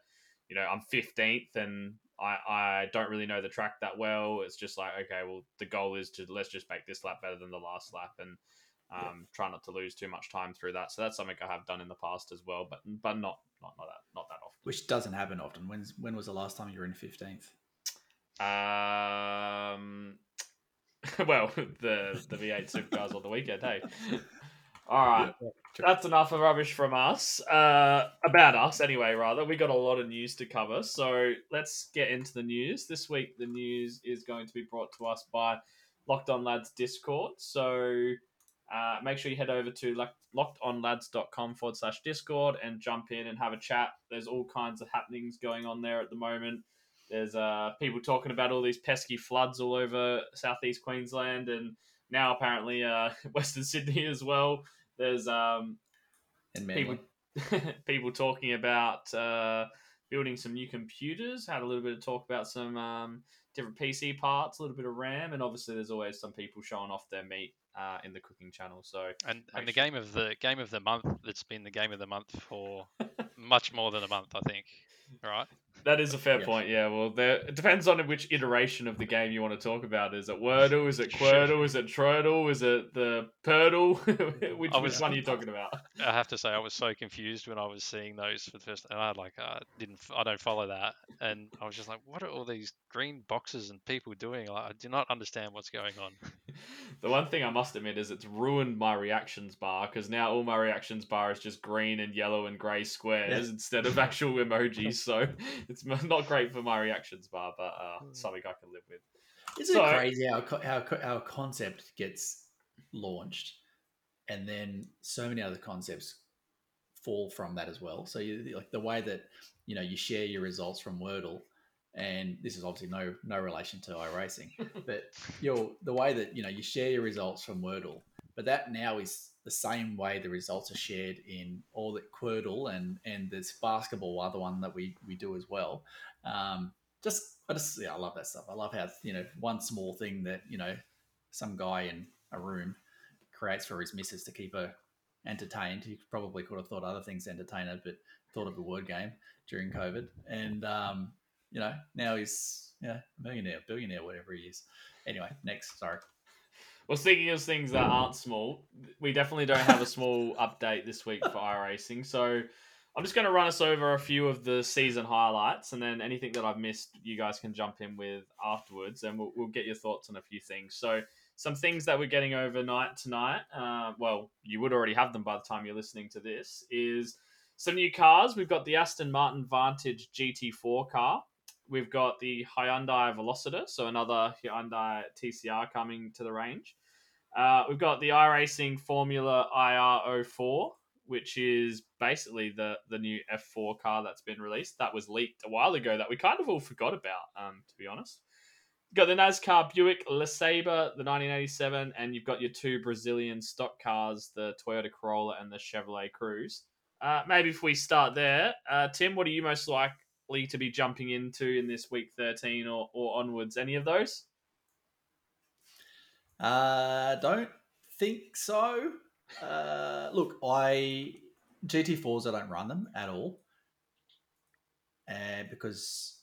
you know I'm 15th and I I don't really know the track that well. It's just like okay, well the goal is to let's just make this lap better than the last lap and um, yeah. try not to lose too much time through that. So that's something I have done in the past as well, but but not not not that not that often. Which doesn't happen often. When's when was the last time you were in fifteenth? Um, well, the the V8 supercars on the weekend. Hey, all right, that's enough of rubbish from us. Uh, about us, anyway. Rather, we got a lot of news to cover, so let's get into the news. This week, the news is going to be brought to us by Locked On Lads Discord. So uh, make sure you head over to lockedonlads.com forward slash discord and jump in and have a chat. There's all kinds of happenings going on there at the moment. There's uh, people talking about all these pesky floods all over southeast Queensland and now apparently uh, Western Sydney as well. There's um, people, people talking about uh, building some new computers. Had a little bit of talk about some um, different PC parts, a little bit of RAM, and obviously there's always some people showing off their meat uh, in the cooking channel. So and and the sure. game of the game of the month that's been the game of the month for much more than a month, I think. Right. That is a fair point. Yeah. Well, there it depends on which iteration of the game you want to talk about. Is it Wordle? Is it Quordle? Is it Troidle? Is it the Purdle? which, was, which one are you talking about? I have to say, I was so confused when I was seeing those for the first. And I like, I didn't, I don't follow that, and I was just like, what are all these green boxes and people doing? Like, I do not understand what's going on. the one thing I must admit is it's ruined my reactions bar because now all my reactions bar is just green and yellow and grey squares yeah. instead of actual emojis. So it's not great for my reactions bar, but uh, hmm. something I can live with. Isn't so, it crazy how, how our concept gets launched, and then so many other concepts fall from that as well. So you like the way that you know you share your results from Wordle, and this is obviously no no relation to iRacing, but you the way that you know you share your results from Wordle, but that now is the same way the results are shared in all the Quordle and and this basketball other one that we we do as well. Um, just I just yeah, I love that stuff. I love how you know one small thing that you know some guy in a room creates for his missus to keep her entertained. He probably could have thought other things to entertain her, but thought of a word game during COVID. And um, you know now he's yeah millionaire, billionaire, whatever he is. Anyway, next. Sorry. Well, speaking of things that aren't small, we definitely don't have a small update this week for iRacing. So I'm just going to run us over a few of the season highlights, and then anything that I've missed, you guys can jump in with afterwards, and we'll, we'll get your thoughts on a few things. So, some things that we're getting overnight tonight. Uh, well, you would already have them by the time you're listening to this. Is some new cars. We've got the Aston Martin Vantage GT4 car. We've got the Hyundai Velociter, so another Hyundai TCR coming to the range. Uh, we've got the iRacing Formula IR04, which is basically the the new F4 car that's been released. That was leaked a while ago that we kind of all forgot about, um, to be honest. You've got the NASCAR Buick LeSabre, the 1987, and you've got your two Brazilian stock cars, the Toyota Corolla and the Chevrolet Cruze. Uh, maybe if we start there, uh, Tim, what are you most likely to be jumping into in this week 13 or, or onwards? Any of those? Uh, don't think so. Uh, look, I GT4s I don't run them at all, uh, because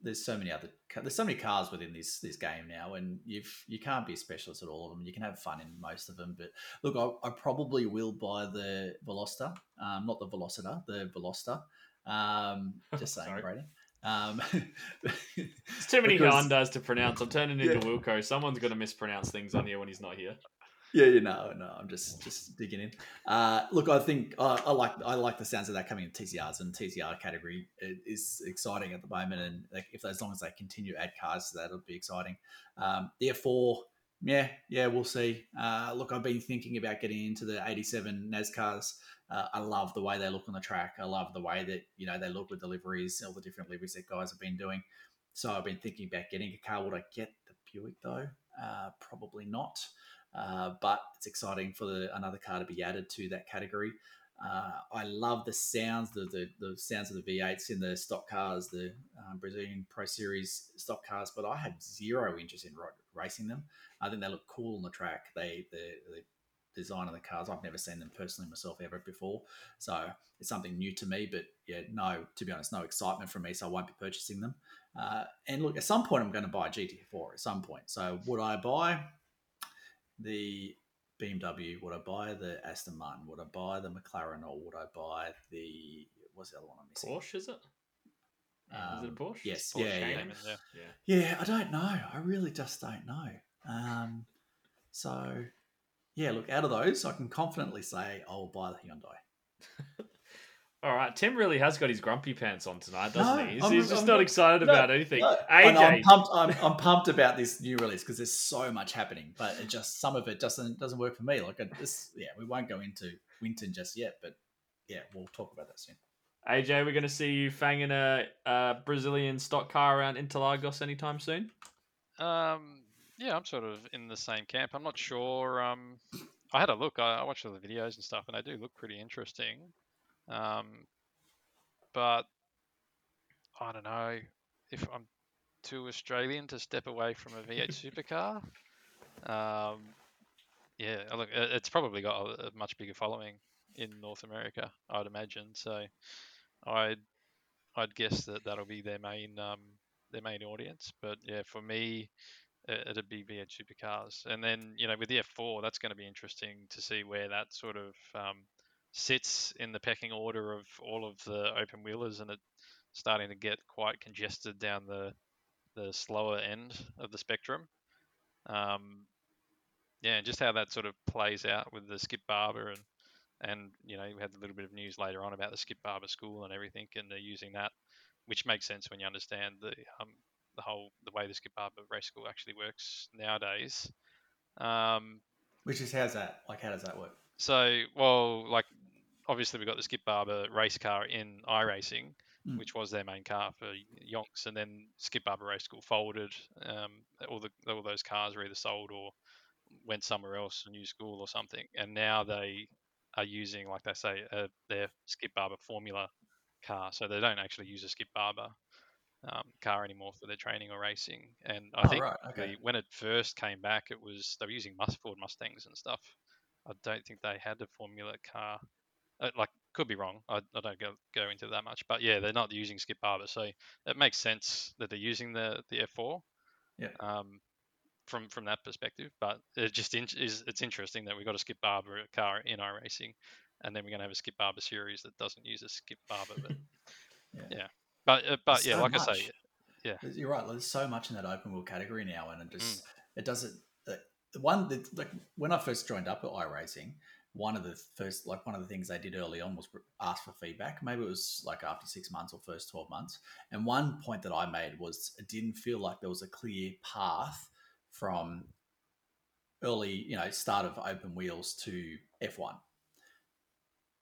there's so many other there's so many cars within this this game now, and you've you can't be a specialist at all of them. You can have fun in most of them, but look, I, I probably will buy the Veloster, um, not the Velociter, the Veloster. Um, just saying, Brady. Um, There's too many because, Hyundais to pronounce. I'm turning into yeah. Wilco. Someone's going to mispronounce things on here when he's not here. Yeah, you know, no, I'm just just digging in. Uh, look, I think uh, I like I like the sounds of that coming in TCRs and TCR category is exciting at the moment, and like, if as long as they continue to add cars that, it'll be exciting. Um, the F4, yeah, yeah, we'll see. Uh, look, I've been thinking about getting into the 87 NASCARs. Uh, I love the way they look on the track. I love the way that you know they look with deliveries, all the different liveries that guys have been doing. So I've been thinking about getting a car. Would I get the Buick though? Uh, probably not. Uh, but it's exciting for the, another car to be added to that category. Uh, I love the sounds, the, the, the sounds of the V8s in the stock cars, the um, Brazilian Pro Series stock cars, but I have zero interest in racing them. I think they look cool on the track. They the, the design of the cars, I've never seen them personally myself ever before, so it's something new to me. But yeah, no, to be honest, no excitement from me, so I won't be purchasing them. Uh, and look, at some point, I'm going to buy a GT4 at some point. So would I buy? the BMW? Would I buy the Aston Martin? Would I buy the McLaren or would I buy the what's the other one I'm missing? Porsche is it? Um, is it a um, Porsche? Yes. Porsche yeah, yeah. yeah, yeah. I don't know. I really just don't know. Um, so yeah, look, out of those, I can confidently say I will buy the Hyundai. All right, Tim really has got his grumpy pants on tonight, doesn't no, he? He's, he's just I'm, not excited no, about anything. No. AJ, I'm pumped. I'm, I'm, pumped about this new release because there's so much happening, but it just some of it doesn't doesn't work for me. Like this, yeah, we won't go into Winton just yet, but yeah, we'll talk about that soon. AJ, we're going to see you fanging a, a Brazilian stock car around Interlagos anytime soon. Um, yeah, I'm sort of in the same camp. I'm not sure. Um, I had a look. I, I watched all the videos and stuff, and they do look pretty interesting. Um, but I don't know if I'm too Australian to step away from a V8 supercar. Um, yeah, look, it's probably got a, much bigger following in North America, I'd imagine. So, I'd I'd guess that that'll be their main um, their main audience. But yeah, for me, it'd be V8 supercars, and then you know with the F4, that's going to be interesting to see where that sort of um, sits in the pecking order of all of the open wheelers, and it's starting to get quite congested down the the slower end of the spectrum. Um, yeah, and just how that sort of plays out with the Skip Barber and and you know we had a little bit of news later on about the Skip Barber School and everything, and they're using that, which makes sense when you understand the um, the whole the way the Skip Barber Race School actually works nowadays. Um, which is how's that like? How does that work? So, well, like obviously we got the Skip Barber race car in iRacing, mm. which was their main car for Yonks, and then Skip Barber Race School folded. Um, all the all those cars were either sold or went somewhere else, a new school or something, and now they are using, like they say, uh, their Skip Barber Formula car. So they don't actually use a Skip Barber um, car anymore for their training or racing. And I oh, think right. okay. when it first came back, it was they were using Ford Mustangs and stuff. I don't think they had a Formula car uh, like could be wrong. I, I don't go go into that much, but yeah, they're not using Skip Barber, so it makes sense that they're using the the F4. Yeah. Um, from from that perspective, but it just in, is it's interesting that we got a Skip Barber car in our racing, and then we're going to have a Skip Barber series that doesn't use a Skip Barber. But Yeah. yeah, but uh, but There's yeah, so like I say, yeah. You're right. There's so much in that open wheel category now, and it Mm. just it doesn't. Uh, one that like when I first joined up at iRacing, one of the first like one of the things they did early on was ask for feedback. Maybe it was like after six months or first twelve months. And one point that I made was it didn't feel like there was a clear path from early, you know, start of open wheels to F1.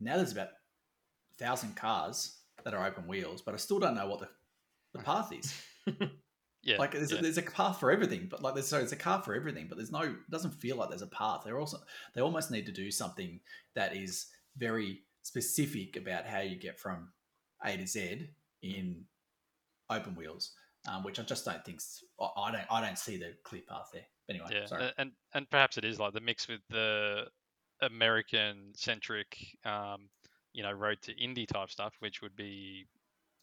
Now there's about a thousand cars that are open wheels, but I still don't know what the, the path is. Yeah, like there's, yeah. a, there's a path for everything, but like there's so it's a car for everything, but there's no it doesn't feel like there's a path. They're also they almost need to do something that is very specific about how you get from A to Z in open wheels, um, which I just don't think I don't I don't see the clear path there. But Anyway, yeah, sorry. and and perhaps it is like the mix with the American centric, um, you know, road to Indy type stuff, which would be,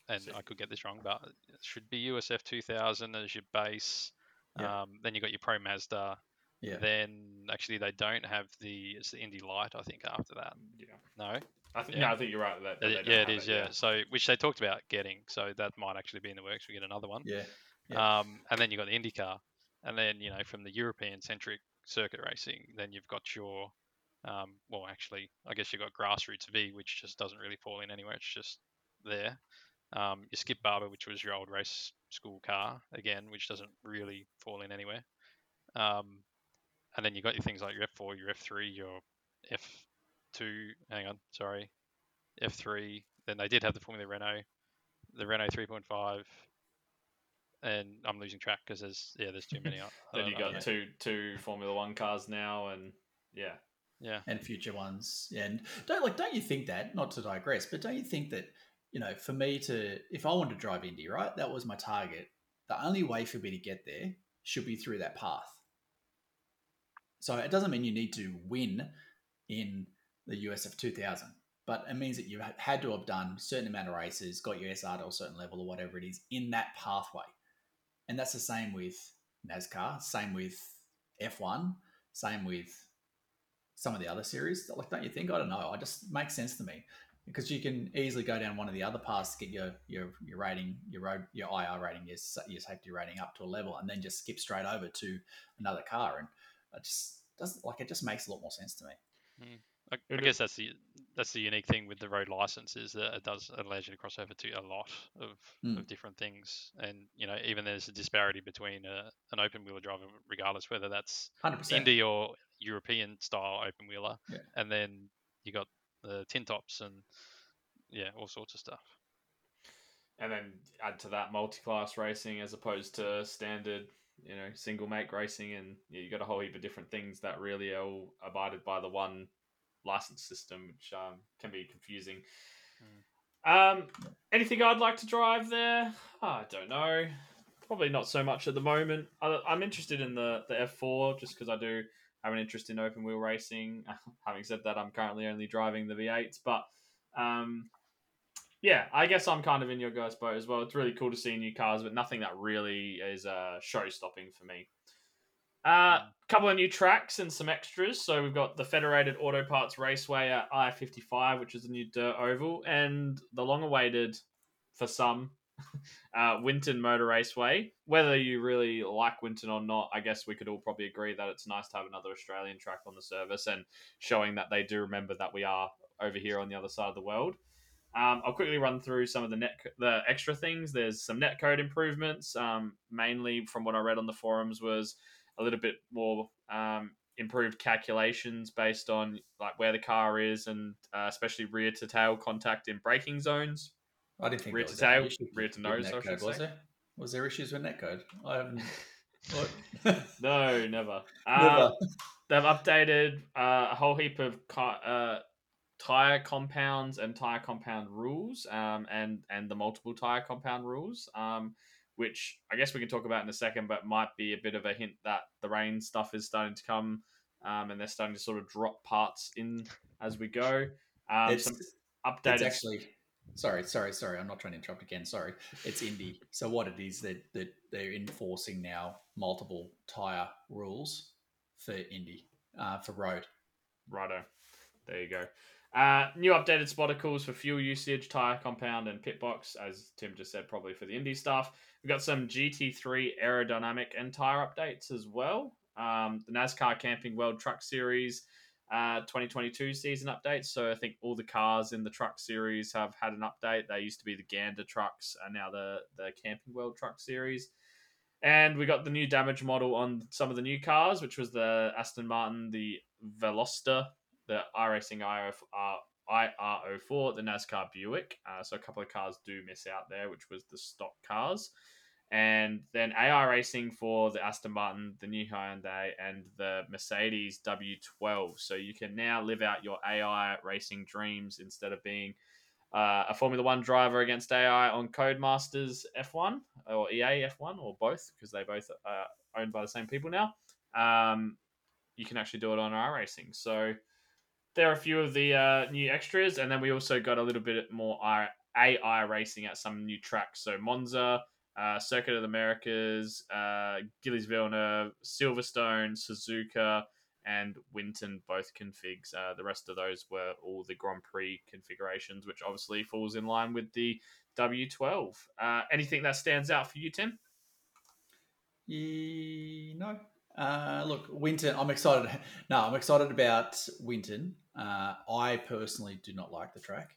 and I could get this wrong, but it should be USF 2000 as your base. Yeah. Um, then you got your Pro Mazda. yeah, Then actually they don't have the it's the Indy Light I think after that. Yeah, No, I think Yeah. no, I think you're right. That, that Uh, yeah, it is. Yeah. so which they talked about getting, so that might actually be in the works. We get another one. yeah, Yeah. Um, and then you got the IndyCar, and then you know from the European centric circuit racing, then you've got your, um, well, actually, I guess you've got Grassroots V, which just doesn't really fall in anywhere. It's just there. Um, your Skip Barber, which was your old race school car, again, which doesn't really fall in anywhere. Um, and then you got your things like your F4, your F3, your F2. Hang on, sorry, F3. Then they did have the Formula Renault, the Renault 3.5 and I'm losing track because there's yeah there's too many. Then you know. got yeah. two two Formula One cars now, and yeah, yeah and future ones. And don't like don't you think that not to digress, but don't you think that you know for me to if I wanted to drive Indy, right, that was my target. The only way for me to get there should be through that path. So it doesn't mean you need to win in the USF 2000, but it means that you ha- had to have done a certain amount of races, got your SR to a certain level or whatever it is in that pathway. And that's the same with NASCAR, same with F1, same with some of the other series. Like, don't you think? I don't know. It just makes sense to me because you can easily go down one of the other paths to get your your your rating, your road, your IR rating, your your safety rating up to a level, and then just skip straight over to another car. And it just doesn't like it. Just makes a lot more sense to me. I, I guess that's the that's the unique thing with the road license is that it does it allows you to cross over to a lot of, Mm. of different things, and you know even there's a disparity between a, an open wheeler driver, regardless whether that's Hundred percent. Indy or European style open wheeler, Yeah. and then you got the tin tops and yeah all sorts of stuff. and then add to that multi-class racing as opposed to standard, you know, single make racing, and yeah, you got a whole heap of different things that really are all abided by the one license system, which um, can be confusing. Um, anything I'd like to drive there? I don't know. Probably not so much at the moment. I, I'm interested in the the F4 just because I do have an interest in open wheel racing. Having said that, I'm currently only driving the V8s, but um, yeah, I guess I'm kind of in your guys' boat as well. It's really cool to see new cars, but nothing that really is uh, show stopping for me. A couple of new tracks and some extras. So we've got the Federated Auto Parts Raceway at I-55, which is a new dirt oval, and the long-awaited, for some, uh, Winton Motor Raceway. Whether you really like Winton or not, I guess we could all probably agree that it's nice to have another Australian track on the service and showing that they do remember that we are over here on the other side of the world. Um, I'll quickly run through some of the net the extra things. There's some net code improvements. Um, mainly from what I read on the forums was a little bit more um, improved calculations based on like where the car is and uh, especially rear to tail contact in braking zones. I didn't think there to was any tail, rear to with nose, I netcode, should was there? Was there issues with netcode? I haven't. No, never. Never. Um, they've updated uh, a whole heap of ca- uh, tire compounds and tire compound rules, um, and and the multiple tire compound rules, um, which I guess we can talk about in a second, but might be a bit of a hint that the rain stuff is starting to come, um, and they're starting to sort of drop parts in as we go. Um, it's, some it's actually. Sorry, sorry, sorry. I'm not trying to interrupt again. Sorry. It's Indy. So what it is that that they're enforcing now multiple tire rules for Indy uh, for road. Righto. There you go. Uh, new updated spotter calls for fuel usage, tire compound, and pit box, as Tim just said, probably for the Indy stuff. We've got some GT3 aerodynamic and tire updates as well. Um, the NASCAR Camping World Truck Series uh, 2022 season updates. So I think all the cars in the truck series have had an update. They used to be the Gander trucks, and now the the Camping World Truck Series. And we got the new damage model on some of the new cars, which was the Aston Martin, the Veloster, the iRacing IR04, the NASCAR Buick. Uh, so a couple of cars do miss out there, which was the stock cars. And then AI Racing for the Aston Martin, the new Hyundai, and the Mercedes W12. So you can now live out your AI racing dreams instead of being uh, a Formula One driver against AI on Codemasters F1 or EA F1 or both because they both are owned by the same people now. Um, you can actually do it on iRacing. So there are a few of the uh, new extras, and then we also got a little bit more AI racing at some new tracks. So Monza, uh, Circuit of the Americas, uh, Gilles Villeneuve, Silverstone, Suzuka, and Winton both configs. Uh, the rest of those were all the Grand Prix configurations, which obviously falls in line with the W12. Uh, anything that stands out for you, Tim? Yeah, no. Uh, look, Winton. I'm excited. No, I'm excited about Winton. Uh, I personally do not like the track,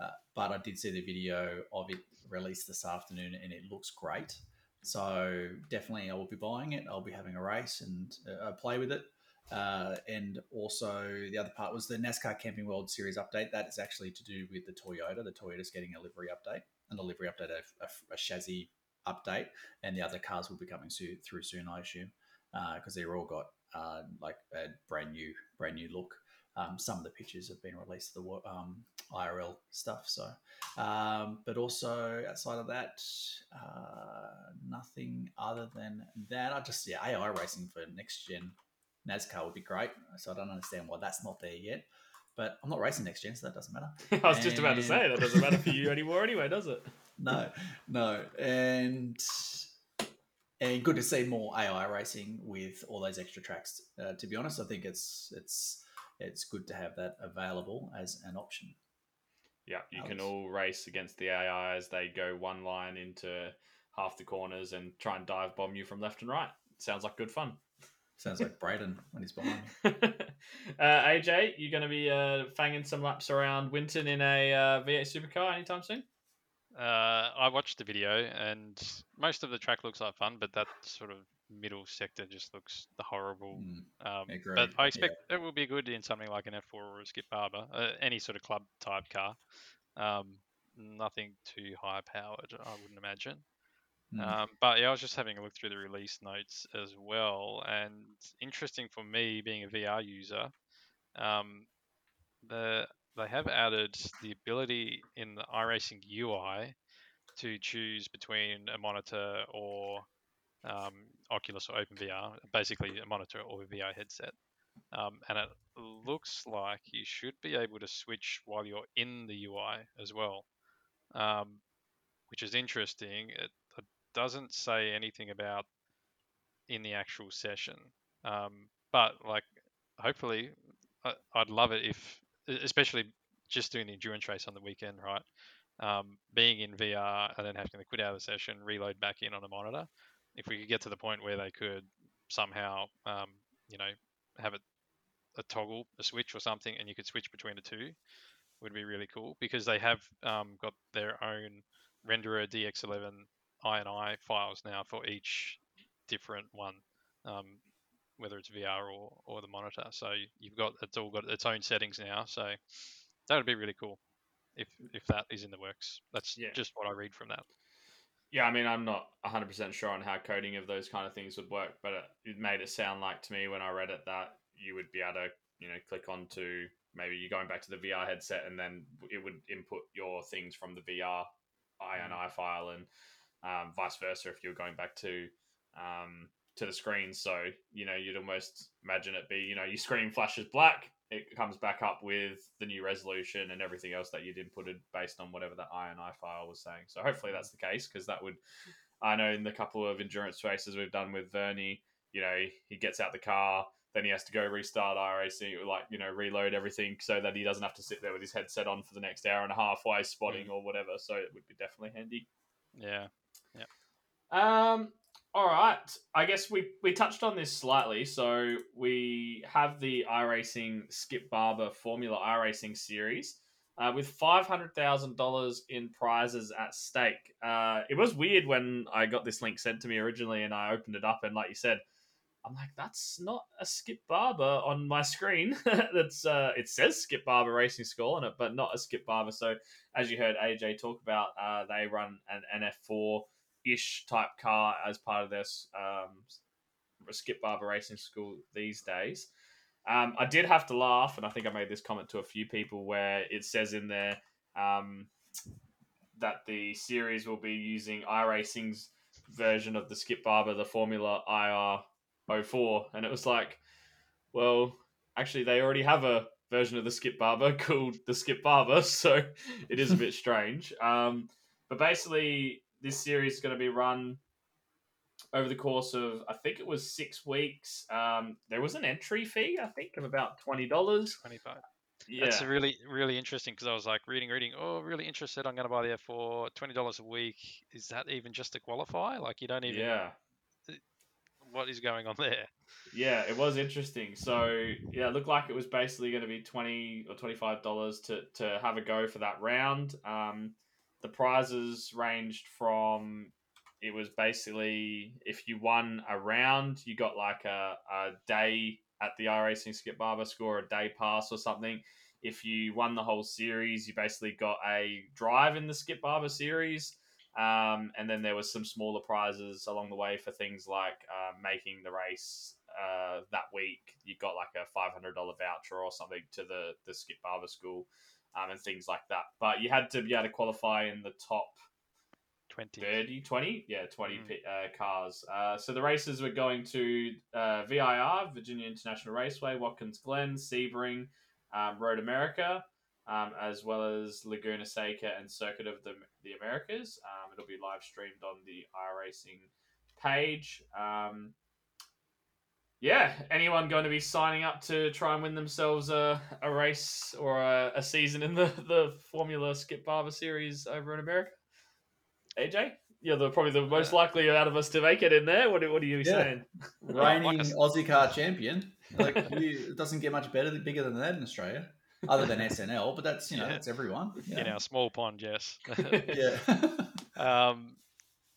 uh, but I did see the video of it released this afternoon, and it looks great. So definitely, I will be buying it. I'll be having a race and uh, play with it. Uh, and also, the other part was the NASCAR Camping World Series update. That is actually to do with the Toyota. The Toyota's getting a livery update, and a livery update, a, a, a chassis update, and the other cars will be coming through soon, I assume, because uh, they're all got uh, like a brand new, brand new look. Um, some of the pictures have been released, the um, IRL stuff. So, um, but also outside of that, uh, nothing other than that. I just yeah, AI racing for next gen NASCAR would be great. So I don't understand why that's not there yet. But I'm not racing next gen, so that doesn't matter. I was and... just about to say that doesn't matter for you anymore anyway, does it? no, no, and and good to see more AI racing with all those extra tracks. Uh, to be honest, I think it's it's it's good to have that available as an option. Yeah, you Alex. can all race against the AI as they go one line into half the corners and try and dive bomb you from left and right. Sounds like good fun. Sounds like Braden when he's behind me. uh, AJ, you're going to be uh, fanging some laps around Winton in a uh, V8 supercar anytime soon? Uh, I watched the video, and most of the track looks like fun, but that sort of middle sector just looks the horrible. Mm, um, but I expect yeah. it will be good in something like an F4 or a Skip Barber, uh, any sort of club type car. Um, nothing too high powered, I wouldn't imagine. Mm. Um, but yeah, I was just having a look through the release notes as well, and interesting for me being a VR user, um, the they have added the ability in the iRacing UI to choose between a monitor or um, Oculus or OpenVR, basically a monitor or a VR headset. Um, and it looks like you should be able to switch while you're in the UI as well, um, which is interesting. It, it, doesn't say anything about in the actual session, um, but like hopefully, I, I'd love it if, especially just doing the endurance race on the weekend, right? Um, being in VR and then having to quit out of the session, reload back in on a monitor if we could get to the point where they could somehow, um, you know, have a, a toggle, a switch or something, and you could switch between the two, would be really cool because they have um, got their own renderer DX11 INI files now for each different one, um, whether it's VR or, or the monitor. So you've got it's all got its own settings now. So that would be really cool if if that is in the works. That's yeah. just what I read from that. Yeah, I mean, I'm not 100% sure on how coding of those kind of things would work, but it, it made it sound like to me when I read it that you would be able to, you know, click onto maybe you're going back to the VR headset and then it would input your things from the VR INI mm. file and um, vice versa if you're going back to um, to the screen. So, you know, you'd almost imagine it be, you know, your screen flashes black, it comes back up with the new resolution and everything else that you'd inputted based on whatever that INI file was saying. So hopefully that's the case because that would, I know in the couple of endurance races we've done with Vernie, you know, he gets out the car, then he has to go restart iRacing, like you know, reload everything so that he doesn't have to sit there with his headset on for the next hour and a half while he's spotting or whatever. So it would be definitely handy. Yeah. Yeah. Um. All right. I guess we we touched on this slightly. So we have the iRacing Skip Barber Formula iRacing series. Uh, with five hundred thousand dollars in prizes at stake. Uh, it was weird when I got this link sent to me originally, and I opened it up, and like you said, I'm like, that's not a Skip Barber on my screen. that's uh, it says Skip Barber Racing School on it, but not a Skip Barber. So as you heard AJ talk about, uh, they run an NF4 ish type car as part of their um, Skip Barber Racing School these days. Um, I did have to laugh, and I think I made this comment to a few people where it says in there um, that the series will be using iRacing's version of the Skip Barber, the Formula IR 04. And it was like, well, actually, they already have a version of the Skip Barber called the Skip Barber, so it is a bit strange. Um, but basically, this series is going to be run over the course of I think it was six weeks. Um, there was an entry fee, I think, of about twenty dollars. Twenty five. Yeah, That's really really interesting because I was like reading reading. Oh, really interested. I'm going to buy the F4. Twenty dollars a week. Is that even just to qualify? Like you don't even. yeah, What is going on there? yeah. It was interesting. So yeah, it looked like it was basically going to be twenty or twenty five dollars to to have a go for that round. Um, the prizes ranged from it was basically if you won a round, you got like a, a day at the iRacing Skip Barber score, a day pass or something. If you won the whole series, you basically got a drive in the Skip Barber series. Um, and then there was some smaller prizes along the way for things like uh, making the race uh, that week. You got like a five hundred dollar voucher or something to the the Skip Barber school, um, and things like that. But you had to be able to qualify in the top Twenty. 30, 20? Yeah, 20 Mm. uh, cars. Uh, so the races were going to uh, VIR, Virginia International Raceway, Watkins Glen, Sebring, um, Road America, um, as well as Laguna Seca and Circuit of the, the Americas. Um, it'll be live streamed on the iRacing page. Um, yeah, anyone going to be signing up to try and win themselves a, a race or a, a season in the, the Formula Skip Barber series over in America? AJ? You're the, probably the most likely out of us to make it in there. What, what are you Yeah. saying? reigning like Aussie car champion. Like you, it doesn't get much better, bigger than that in Australia, other than SNL. But that's you know Yeah. that's everyone. you In our small pond, yes. yeah. um,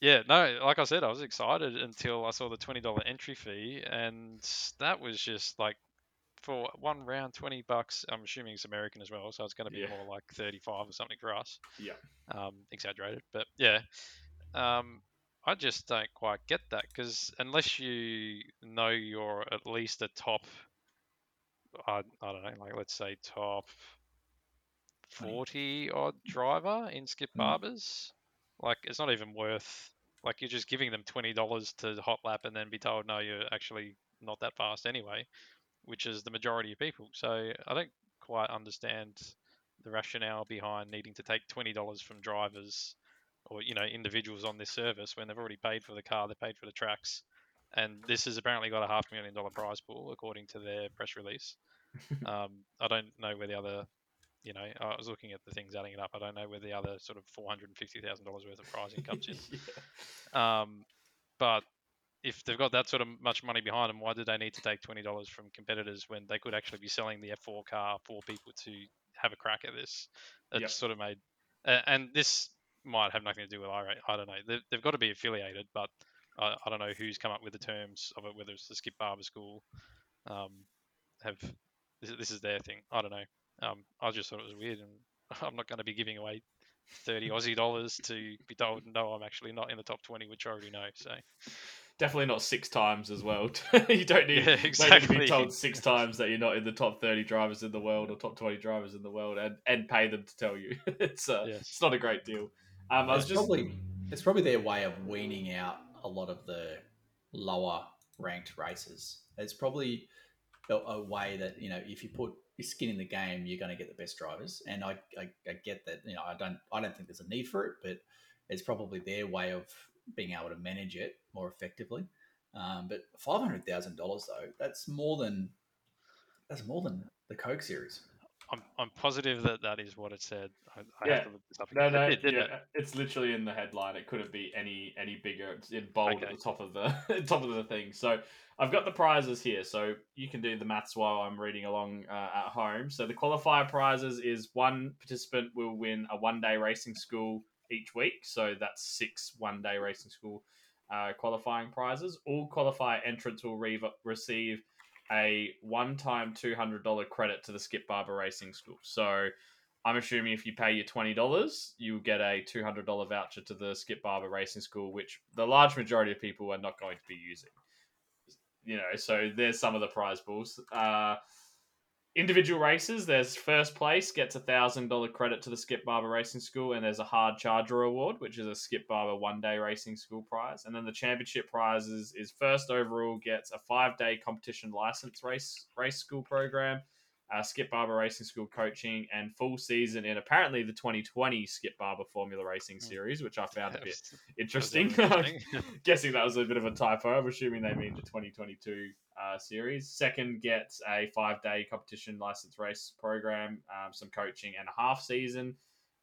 yeah, no, like I said, I was excited until I saw the twenty dollar entry fee, and that was just like for one round twenty bucks. I'm assuming it's American as well, so it's going to be Yeah. more like thirty five or something for us. Yeah. um, exaggerated, but yeah, um, I just don't quite get that because unless you know you're at least a top, I, I don't know, like let's say top forty odd driver in Skip Mm. Like it's not even worth. Like you're just giving them twenty dollars to hot lap and then be told no, you're actually not that fast anyway, which is the majority of people. So I don't quite understand the rationale behind needing to take twenty dollars from drivers or you know individuals on this service when they've already paid for the car, they paid for the tracks, and this has apparently got a half million dollar prize pool according to their press release. um, I don't know where the other, you know, I was looking at the things adding it up. I don't know where the other sort of four hundred and fifty thousand dollars worth of pricing comes in. Yeah. Um, but if they've got that sort of much money behind them, why do they need to take twenty dollars from competitors when they could actually be selling the F4 car for people to have a crack at this? It's Yep. sort of made, uh, and this might have nothing to do with IRA. I don't know. They've, they've got to be affiliated, but I, I don't know who's come up with the terms of it. Whether it's the Skip Barber School, um, have this, this is their thing. I don't know. Um, I just thought it was weird, and I'm not going to be giving away 30 Aussie dollars to be told no, I'm actually not in the top 20, which I already know. So Definitely not six times as well. you don't need, Yeah, don't need to exactly. be told six times that you're not in the top 30 drivers in the world or top 20 drivers in the world and, and pay them to tell you. it's uh, Yes. it's not a great deal. Um, I was it's just probably it's probably their way of weaning out a lot of the lower ranked races. It's probably a, a way that you know if you put your skin in the game, you're going to get the best drivers. And I, I, I get that. You know, I don't I don't think there's a need for it, but it's probably their way of being able to manage it more effectively. Um, but five hundred thousand dollars though, that's more than that's more than the Coke series. I'm, I'm positive that that is what it said. I, I Yeah. have to look this up No, again. no, It did, yeah, it? it's literally in the headline. It couldn't be any any bigger. It's in bold at the top of the top of the thing. So I've got the prizes here, so you can do the maths while I'm reading along uh, at home. So the qualifier prizes is one participant will win a one day racing school each week. So that's six one day racing school uh, qualifying prizes. All qualifier entrants will re- receive a one time $200 credit to the Skip Barber Racing School. So I'm assuming if you pay your $20, you'll get a $200 voucher to the Skip Barber Racing School, which the large majority of people are not going to be using. You know, so there's some of the prize pools. Uh, individual races, there's first place gets a thousand dollar credit to the Skip Barber Racing School, and there's a hard charger award, which is a Skip Barber one day racing school prize. And then the championship prizes is first overall gets a five day competition license race race school program, uh, Skip Barber Racing School coaching, and full season in apparently the 2020 Skip Barber Formula Racing Series, which I found a bit interesting. interesting. Guessing that was a bit of a typo. I'm assuming they mean the 2022 uh, series. Second gets a five day competition license race program, um, some coaching, and a half season.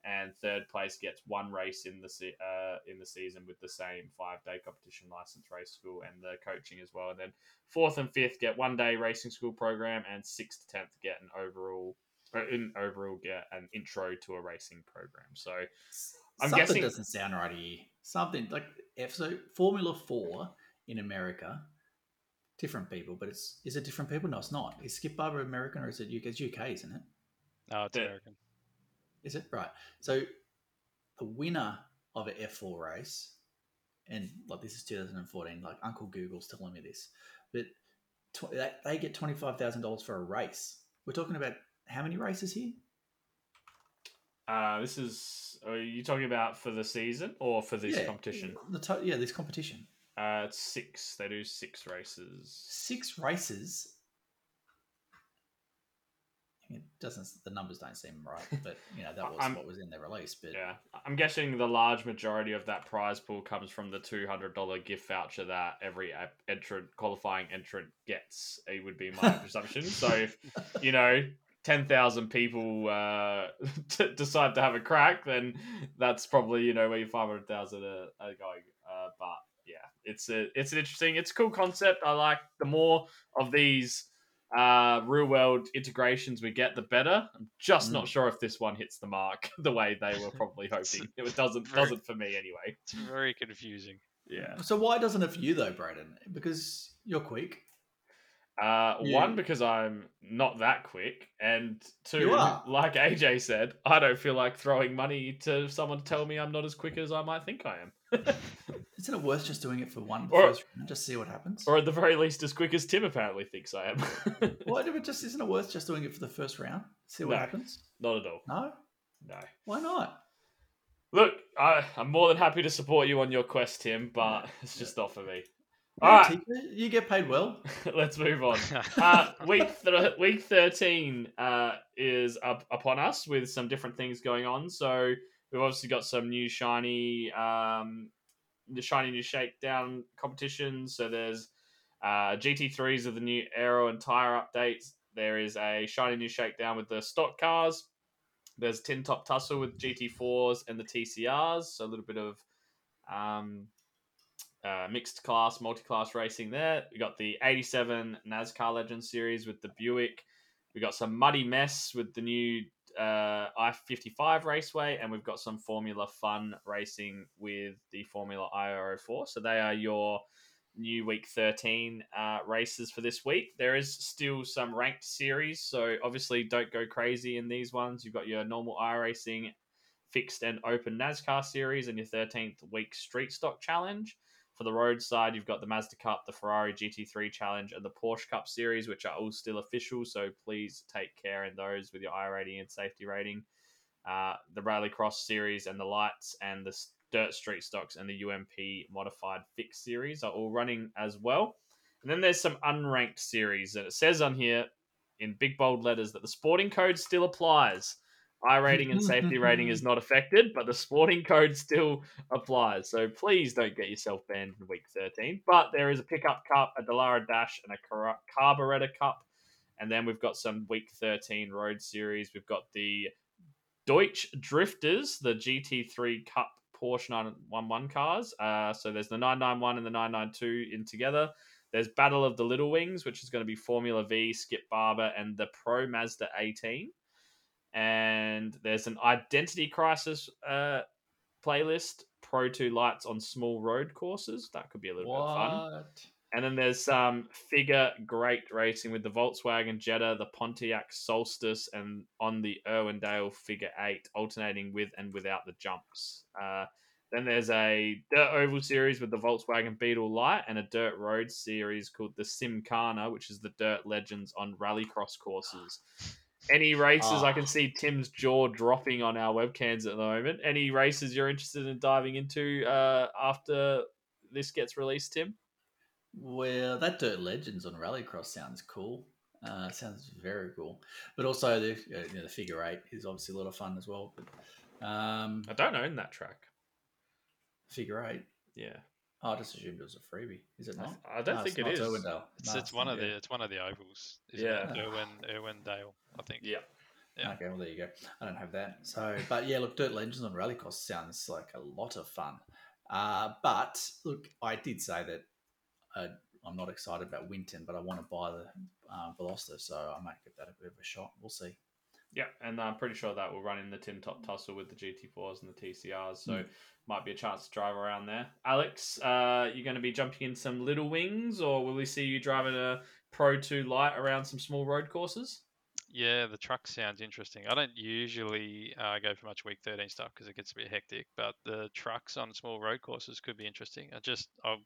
And third place gets one race in the se- uh, in the season with the same five day competition license race school and the coaching as well. And then fourth and fifth get one day racing school program, and sixth to tenth get an overall. uh, In overall, get an intro to a racing program. So I'm Something guessing- doesn't sound right here. Something like F so Formula Four in America, different people, but it's is it different people? No, it's not. Is Skip Barber American or is it UK? It's UK, isn't it? No, it's Yeah. American. Is it right? So the winner of an F4 race, and like this is 2014, like Uncle Google's telling me this, but tw- they, they get twenty five thousand dollars for a race. We're talking about how many races here? Uh, this is. Are you talking about for the season or for this yeah, competition? The to- yeah, this competition. Uh, it's six. They do six races. Six races. It doesn't. The numbers don't seem right, but you know that was I'm- what was in their release. But Yeah, I'm guessing the large majority of that prize pool comes from the two hundred dollar gift voucher that every entrant qualifying entrant gets. It would be my presumption. So if you know. 10,000 people uh, t- decide to have a crack, then that's probably, you know, where your 500,000 are, are going. Uh, but yeah, it's a, it's an interesting, it's a cool concept. I like the more of these uh, real world integrations we get, the better. I'm just Mm. not sure if this one hits the mark the way they were probably hoping. It doesn't, Very- doesn't for me anyway. It's very confusing. Yeah. so why doesn't it for you though, Braden? Because you're quick. Uh, Yeah. One, because I'm not that quick, and two, like AJ said, I don't feel like throwing money to someone to tell me I'm not as quick as I might think I am. Isn't it worth just doing it for one Or- first round, just see what happens? or at the very least, as quick as Tim apparently thinks I am. Why do it just isn't it worth just doing it for the first round? See what No. happens? not at all. No? No. Why not? Look, I, I'm more than happy to support you on your quest, Tim, but it's just not for me. You're All a right, teacher, You get paid well. let's move on. uh, week th- week thirteen uh, is up upon us with some different things going on. So we've obviously got some new shiny, um, the shiny new shakedown competitions. So there's uh, GT3s of the new aero and tire updates. There is a shiny new shakedown with the stock cars. There's tin top tussle with GT4s and the TCRs. So a little bit of um, uh, mixed class, multi class racing there. We got the 87 NASCAR Legends series with the Buick. We got some muddy mess with the new uh, I 55 Raceway, and we've got some Formula Fun racing with the Formula IO4. So they are your new week 13 uh, races for this week. There is still some ranked series, so obviously don't go crazy in these ones. You've got your normal iRacing, fixed and open NASCAR series, and your 13th week Street Stock Challenge. For the road side, you've got the Mazda Cup, the Ferrari GT3 Challenge, and the Porsche Cup Series, which are all still official. So please take care in those with your iRating and safety rating. Uh, the Rallycross Series and the Lights and the Dirt Street Stocks and the UMP Modified Fix Series are all running as well. And then there's some unranked series, and it says on here in big bold letters that the sporting code still applies. iRating and safety rating is not affected, but the sporting code still applies. So please don't get yourself banned in week 13. But there is a pickup cup, a Delara Dash, and a Car- Carburetor Cup. And then we've got some week 13 road series. We've got the Deutsch Drifters, the GT3 Cup Porsche 911 cars. Uh, so there's the 991 and the 992 in together. There's Battle of the Little Wings, which is going to be Formula V, Skip Barber, and the Pro Mazda 18. And there's an Identity Crisis uh, playlist, Pro 2 lights on small road courses. That could be a little bit of fun. And then there's some figure great racing with the Volkswagen Jetta, the Pontiac Solstice, and on the Irwindale Figure 8, alternating with and without the jumps. Uh, then there's a dirt oval series with the Volkswagen Beetle Lite and a dirt road series called the Simcana, which is the dirt legends on rallycross courses. Any races I can Ah. see Tim's jaw dropping on our webcams at the moment. Any races you're interested in diving into uh, after this gets released, Tim? Well, that Dirt Legends on Rallycross sounds cool. Uh, sounds very cool. But also the uh, you know, the figure eight is obviously a lot of fun as well. But um, I don't own that track. figure eight. Yeah, Oh, I just assumed it was a freebie. Is it I, not? I don't No, think it's it not is. Irwindale. It's, No, it's one of the it's one of the ovals. isn't Yeah. it? Irwin Irwindale, I think. Yeah, Yeah. Okay, well there you go. I don't have that. So, but yeah, look, Dirt Legends on Rallycross sounds like a lot of fun. Uh, but look, I did say that uh, I'm not excited about Winton, but I want to buy the uh, Veloster, so I might give that a bit of a shot. We'll see. yeah, and I'm pretty sure that will run in the Tin Top Tussle with the GT4s and the TCRs. So Mm. might be a chance to drive around there. Alex, uh, you're going to be jumping in some Little Wings, or will we see you driving a Pro 2 Light around some small road courses? Yeah, the truck sounds interesting. I don't usually uh, go for much week 13 stuff because it gets a bit hectic, but the trucks on small road courses could be interesting. I just, I'll,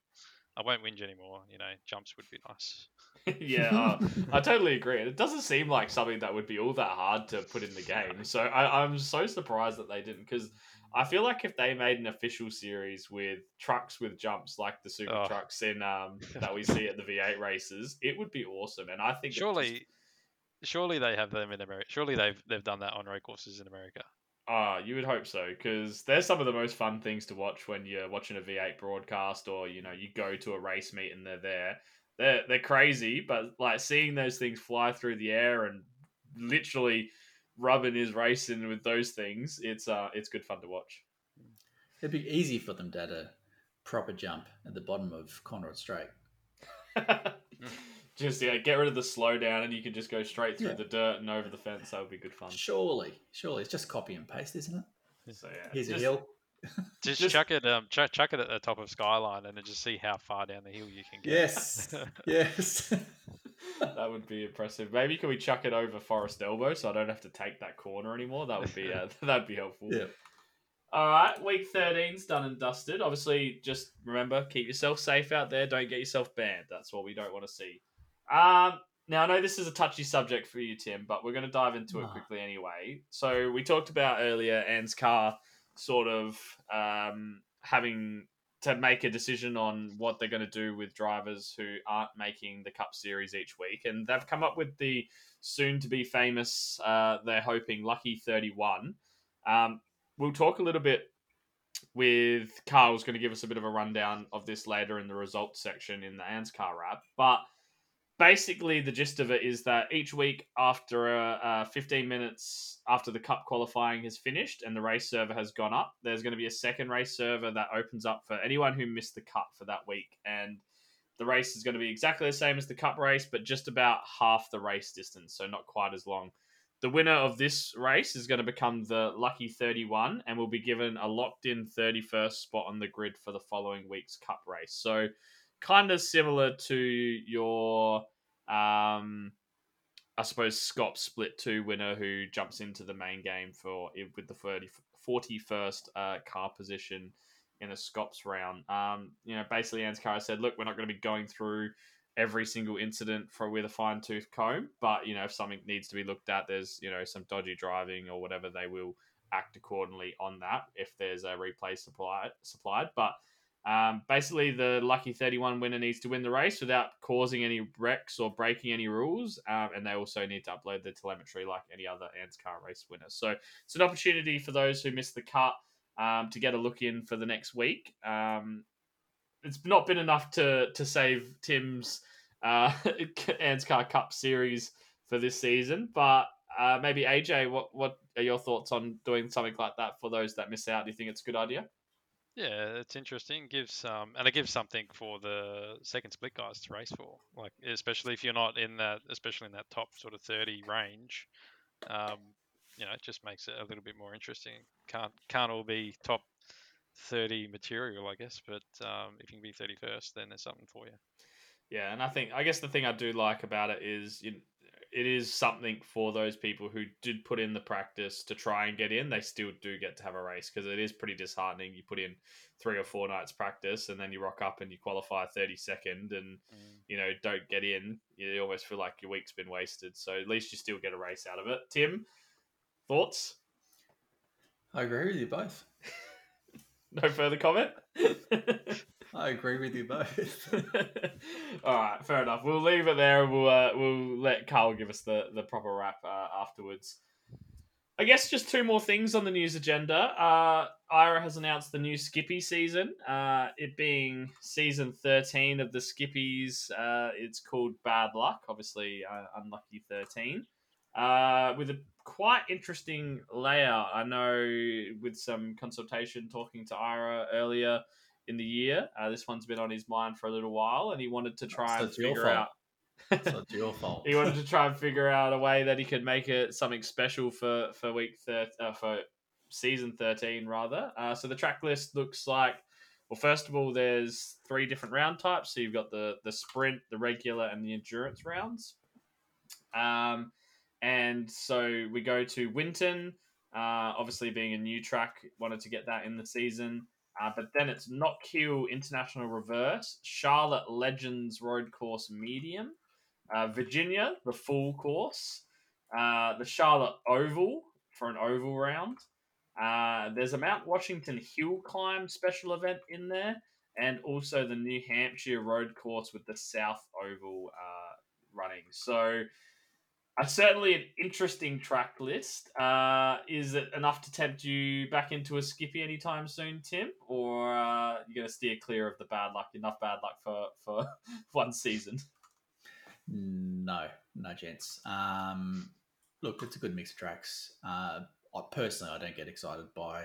I won't whinge anymore. You know, jumps would be nice. yeah, uh, I totally agree. It doesn't seem like something that would be all that hard to put in the game. So I, I'm so surprised that they didn't because I feel like if they made an official series with trucks with jumps like the super Oh. trucks in um, that we see at the V8 races, it would be awesome. And I think Surely, surely they have them in America. Surely they've they've done that on road courses in America. Ah, you would hope so, because they're some of the most fun things to watch when you're watching a V8 broadcast, or you know, you go to a race meet and they're there. They're they're crazy, but like seeing those things fly through the air and literally rubbing his racing with those things, it's uh, it's good fun to watch. It'd be easy for them to add a proper jump at the bottom of Conrod Straight. just yeah, get rid of the slowdown, and you can just go straight through Yeah. the dirt and over the fence. That would be good fun. Surely, surely it's just copy and paste, isn't it? So yeah, Here's a just- hill. Just, Just- chuck it, um, chuck, chuck it at the top of Skyline, and then just see how far down the hill you can get. Yes, yes. that would be impressive. Maybe can we chuck it over Forest Elbow so I don't have to take that corner anymore? That would be uh, that'd be helpful. yeah. All right, week 13's done and dusted. Obviously, just remember keep yourself safe out there. Don't get yourself banned. That's what we don't want to see. Um, now I know this is a touchy subject for you, Tim, but we're going to dive into it quickly anyway. So we talked about earlier Anscar sort of um, having to make a decision on what they're going to do with drivers who aren't making the Cup Series each week, and they've come up with the soon-to-be famous. Uh, they're hoping Lucky Thirty One. Um, we'll talk a little bit with Carl's going to give us a bit of a rundown of this later in the results section in the Anscar wrap. But basically, the gist of it is that each week after uh, uh, 15 minutes after the cup qualifying has finished and the race server has gone up, there's going to be a second race server that opens up for anyone who missed the cup for that week. And the race is going to be exactly the same as the cup race, but just about half the race distance, so not quite as long. The winner of this race is going to become the lucky 31 and will be given a locked in 31st spot on the grid for the following week's cup race. So, kind of similar to your, um, I suppose, Scott Split 2 winner who jumps into the main game for with the 30, 41st uh, car position in a Scops round. Um, you know, basically, Anscar said, look, we're not going to be going through every single incident for with a fine tooth comb. But you know, if something needs to be looked at, there's you know some dodgy driving or whatever, they will act accordingly on that if there's a replay supplied. Supplied, but Um, basically, the lucky 31 winner needs to win the race without causing any wrecks or breaking any rules. Um, and they also need to upload the telemetry like any other Anscar race winner. So it's an opportunity for those who missed the cut um, to get a look in for the next week. Um, it's not been enough to to save Tim's uh, Anscar Cup series for this season, but uh, maybe AJ, what what are your thoughts on doing something like that for those that miss out? Do you think it's a good idea? Yeah, it's interesting. Gives um, and it gives something for the second split guys to race for. Like especially if you're not in that, especially in that top sort of thirty range. Um, you know, it just makes it a little bit more interesting. Can't can't all be top thirty material, I guess. But um, if you can be thirty first, then there's something for you. Yeah, and I think I guess the thing I do like about it is you it is something for those people who did put in the practice to try and get in. They still do get to have a race because it is pretty disheartening. You put in three or four nights practice and then you rock up and you qualify 32nd and Mm. you know don't get in. You almost feel like your week's been wasted. So at least you still get a race out of it. Tim, thoughts? I agree with you both. No further comment. I agree with you both. All right, fair enough. We'll leave it there. We'll uh, we'll let Carl give us the the proper wrap uh, afterwards. I guess just two more things on the news agenda. Uh, Ira has announced the new Skippy season. Uh, it being season thirteen of the Skippies. Uh, it's called Bad Luck. Obviously, uh, unlucky thirteen. Uh, with a quite interesting layout. I know with some consultation talking to Ira earlier in the year. Uh, this one's been on his mind for a little while, and he wanted to try So and figure out. so it's your fault. he wanted to try and figure out a way that he could make it something special for for week thir- uh, for season thirteen rather. Uh, so the track list looks like. Well, first of all, there's three different round types. So you've got the the sprint, the regular, and the endurance rounds. Um, and so we go to Winton, uh, obviously being a new track, wanted to get that in the season. Uh, but then it's Hill International Reverse, Charlotte Legends Road Course Medium, uh, Virginia, the full course, uh, the Charlotte Oval for an oval round. Uh, there's a Mount Washington Hill Climb special event in there, and also the New Hampshire Road Course with the South Oval uh, running. So, uh, certainly an interesting track list. Uh, is it enough to tempt you back into a Skippy anytime soon, Tim? Or uh, you're going to steer clear of the bad luck? Enough bad luck for, for one season. No, no, gents. Um, look, it's a good mix of tracks. Uh, I, personally, I don't get excited by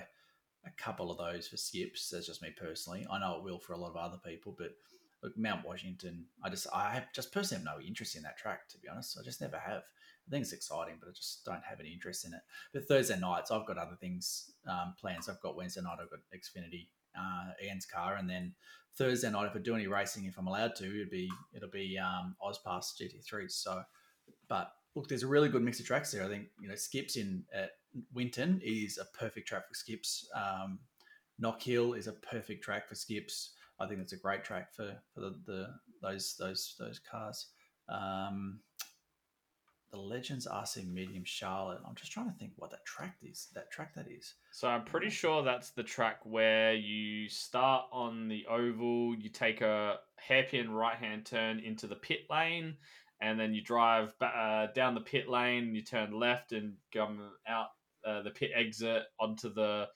a couple of those for skips. That's just me personally. I know it will for a lot of other people, but look, Mount Washington. I just, I have just personally have no interest in that track. To be honest, I just never have. I think it's exciting, but I just don't have any interest in it. But Thursday nights, I've got other things um, planned. So I've got Wednesday night, I've got Xfinity, uh, Anscar, and then Thursday night, if I do any racing, if I'm allowed to, it'd be it'll be um, Ozpass GT3. So, but look, there's a really good mix of tracks there. I think you know Skips in at Winton is a perfect track for Skips. Um, Knock Hill is a perfect track for Skips. I think it's a great track for for the, the those those those cars. Um, the Legends RC Medium Charlotte. I'm just trying to think what that track is. That track that is. So I'm pretty sure that's the track where you start on the oval, you take a hairpin right hand turn into the pit lane, and then you drive uh, down the pit lane, you turn left and come out uh, the pit exit onto the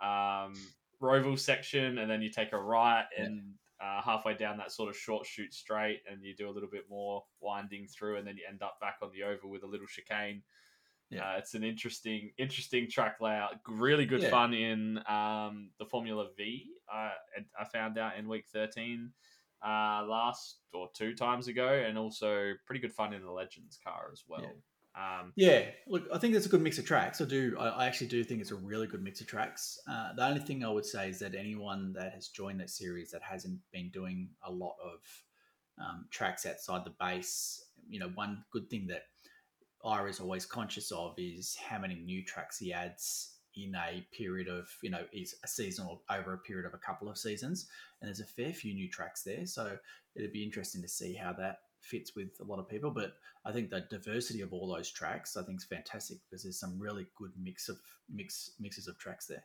um, Roval section, and then you take a right and uh, halfway down that sort of short shoot straight, and you do a little bit more winding through, and then you end up back on the oval with a little chicane. Yeah. Uh, it's an interesting, interesting track layout. Really good Yeah. fun in um, the Formula V. I I found out in week thirteen uh, last or two times ago, and also pretty good fun in the Legends car as well. Um, Yeah, look, I think it's a good mix of tracks. I do, I, actually do think it's a really good mix of tracks. Uh, the only thing I would say is that anyone that has joined that series that hasn't been doing a lot of um, tracks outside the base, you know, one good thing that Ira is always conscious of is how many new tracks he adds in a period of, you know, is a season or over a period of a couple of seasons. And there's a fair few new tracks there. So it'd be interesting to see how that fits with a lot of people. But I think the diversity of all those tracks, I think, is fantastic because there's some really good mix of mix mixes of tracks there.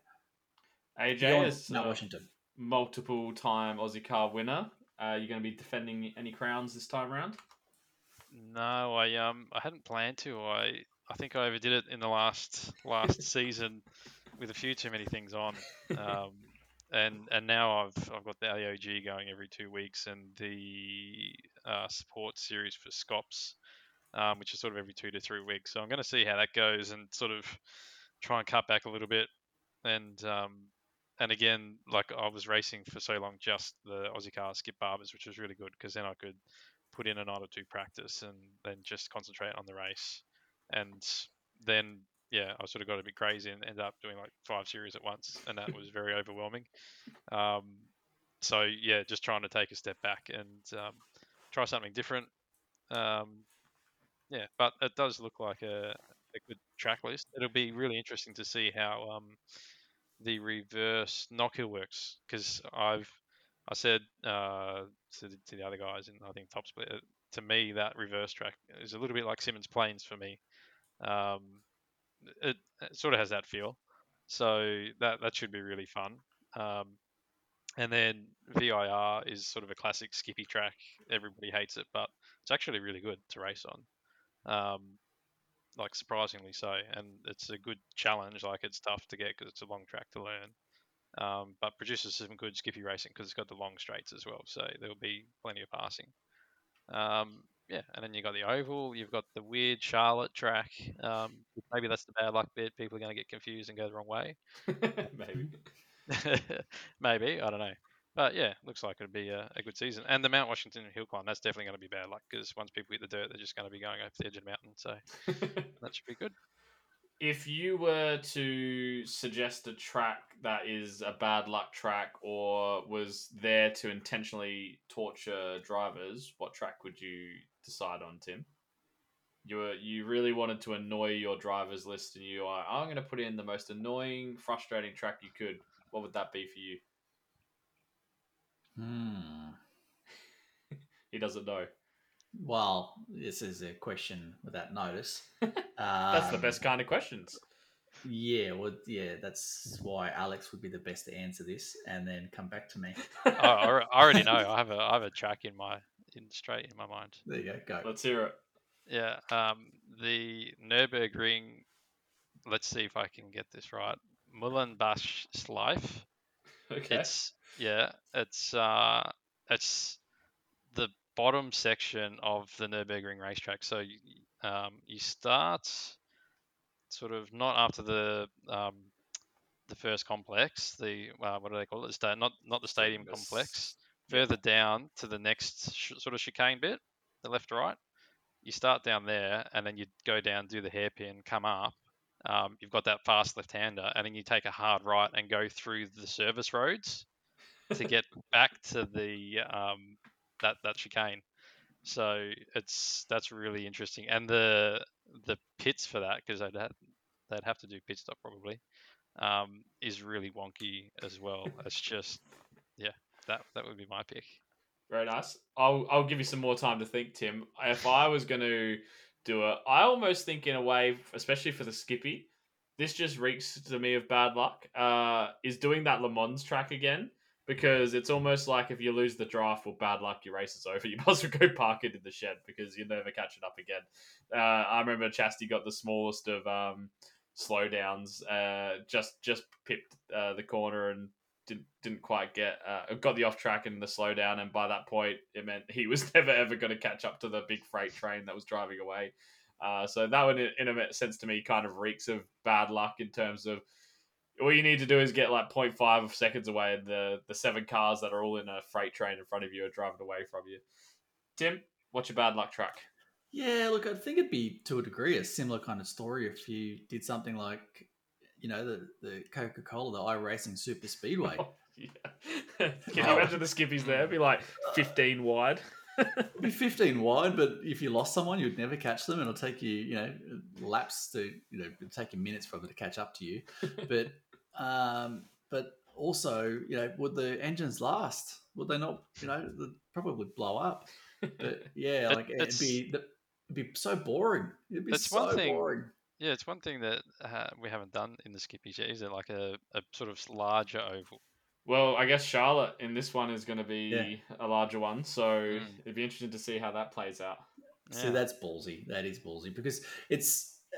AJ Beyond is Mount uh, Washington. multiple time Aussie car winner. Uh, you're going to be defending any crowns this time around? No, I um I hadn't planned to. I I think I overdid it in the last last season with a few too many things on. Um, and and now I've I've got the AOG going every two weeks and the uh, support series for Scops, um, which is sort of every two to three weeks. So I'm going to see how that goes and sort of try and cut back a little bit. And um, and again, like I was racing for so long, just the Aussie car skip barbers, which was really good because then I could put in a night or two practice and then just concentrate on the race. And then yeah, I sort of got a bit crazy and ended up doing like five series at once, and that was very overwhelming. Um, so yeah, just trying to take a step back and um, try something different. Um, yeah, but it does look like a, a good track list. It'll be really interesting to see how um, the reverse Knock Hill works because I've I said uh, to, the, to the other guys in I think top split uh, to me that reverse track is a little bit like Symmons Plains for me. Um, it, it, sort of has that feel, so that that should be really fun. Um, and then VIR is sort of a classic skippy track. Everybody hates it, but it's actually really good to race on. Um, like surprisingly so, and it's a good challenge. Like it's tough to get because it's a long track to learn, um, but produces some good skippy racing because it's got the long straights as well. So there'll be plenty of passing. Um, yeah, and then you've got the oval. You've got the weird Charlotte track. Um, maybe that's the bad luck bit. People are going to get confused and go the wrong way. Maybe. maybe I don't know. But yeah, looks like it'd be a, a, good season. And the Mount Washington hill climb, that's definitely going to be bad luck because once people hit the dirt, they're just going to be going over the edge of the mountain. So that should be good. If you were to suggest a track that is a bad luck track or was there to intentionally torture drivers, what track would you decide on, Tim? You were you really wanted to annoy your drivers list, and you are I'm going to put in the most annoying, frustrating track you could. What would that be for you? Hmm. he doesn't know. Well, this is a question without notice. that's the best kind of questions. Yeah, well, yeah, that's why Alex would be the best to answer this, and then come back to me. oh, I already know. I have a I have a track in my in straight in my mind. There you go. Go. Let's hear it. Yeah, um, the Nurburgring. Let's see if I can get this right. Mullenbach Schleife. Okay. It's yeah, it's uh, it's the bottom section of the Nurburgring racetrack. So you, um, you start sort of not after the um, the first complex, the uh, what do they call it? The not not the stadium complex. Further down to the next sh- sort of chicane bit, the left right. You start down there, and then you go down, do the hairpin, come up. Um, you've got that fast left-hander, and then you take a hard right and go through the service roads to get back to the um, that that chicane. So it's that's really interesting, and the the pits for that because they'd have, they'd have to do pit stop probably um, is really wonky as well. It's just yeah, that that would be my pick. Very nice. I'll I'll give you some more time to think, Tim. If I was going to do it, I almost think in a way, especially for the Skippy, this just reeks to me of bad luck. Uh, is doing that Le Mans track again because it's almost like if you lose the draft or bad luck, your race is over. You must go park it in the shed because you never catch it up again. Uh, I remember Chastity got the smallest of um, slowdowns, uh, just just pipped uh, the corner and didn't didn't quite get uh, got the off track and the slowdown, and by that point, it meant he was never ever going to catch up to the big freight train that was driving away. Uh, so that one, in a sense, to me, kind of reeks of bad luck in terms of all you need to do is get like 0.5 seconds away, and the the seven cars that are all in a freight train in front of you are driving away from you. Tim, what's your bad luck track? Yeah, look, I think it'd be to a degree a similar kind of story if you did something like, you know, the the Coca Cola, the iRacing Super Speedway. Oh, yeah. Can you imagine the skippies there? It'd be like 15 wide. It'd be 15 wide, but if you lost someone, you'd never catch them. It'll take you, you know, laps to, you know, it'll take you minutes for them to catch up to you. But um, but also, you know, would the engines last? Would they not? You know, probably blow up. But yeah, like it'd be it'd be so boring. It'd be that's so one thing, boring. Yeah, it's one thing that uh, we haven't done in the Skippy yet. Is it like a, a sort of larger oval? Well, I guess Charlotte in this one is going to be Yeah. a larger one, so Mm. it'd be interesting to see how that plays out. So Yeah. that's ballsy. That is ballsy because it's uh,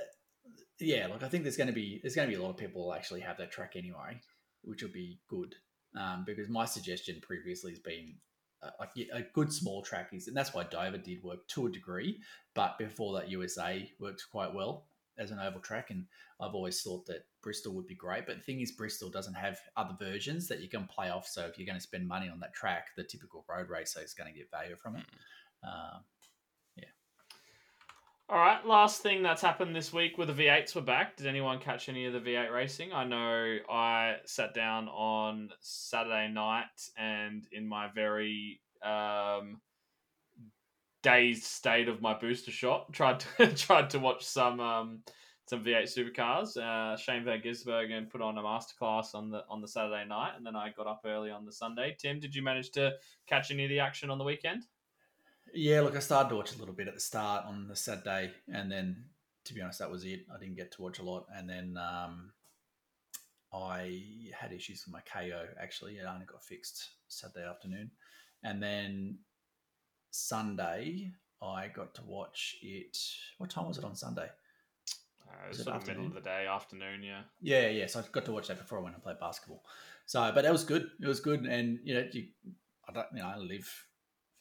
yeah. Like I think there's going to be there's going to be a lot of people who actually have that track anyway, which will be good. Um, because my suggestion previously has been uh, like yeah, a good small track is, and that's why Dover did work to a degree. But before that, USA worked quite well as an oval track, and I've always thought that Bristol would be great. But the thing is, Bristol doesn't have other versions that you can play off. So if you're going to spend money on that track, the typical road racer is going to get value from it. Um, All right, last thing that's happened this week with the V8s were back. Did anyone catch any of the V8 racing? I know I sat down on Saturday night and in my very um, dazed state of my booster shot, tried to tried to watch some um, some V8 supercars. Uh, Shane Van Gisbergen put on a masterclass on the on the Saturday night, and then I got up early on the Sunday. Tim, did you manage to catch any of the action on the weekend? Yeah, look, I started to watch a little bit at the start on the Saturday, and then to be honest, that was it. I didn't get to watch a lot, and then um, I had issues with my KO. Actually, it only got fixed Saturday afternoon, and then Sunday I got to watch it. What time was it on Sunday? Uh, Was it of middle afternoon? of the day, afternoon, yeah. Yeah, yeah. So I got to watch that before I went and played basketball. So, but that was good. It was good, and you know, you, I don't, you know, I live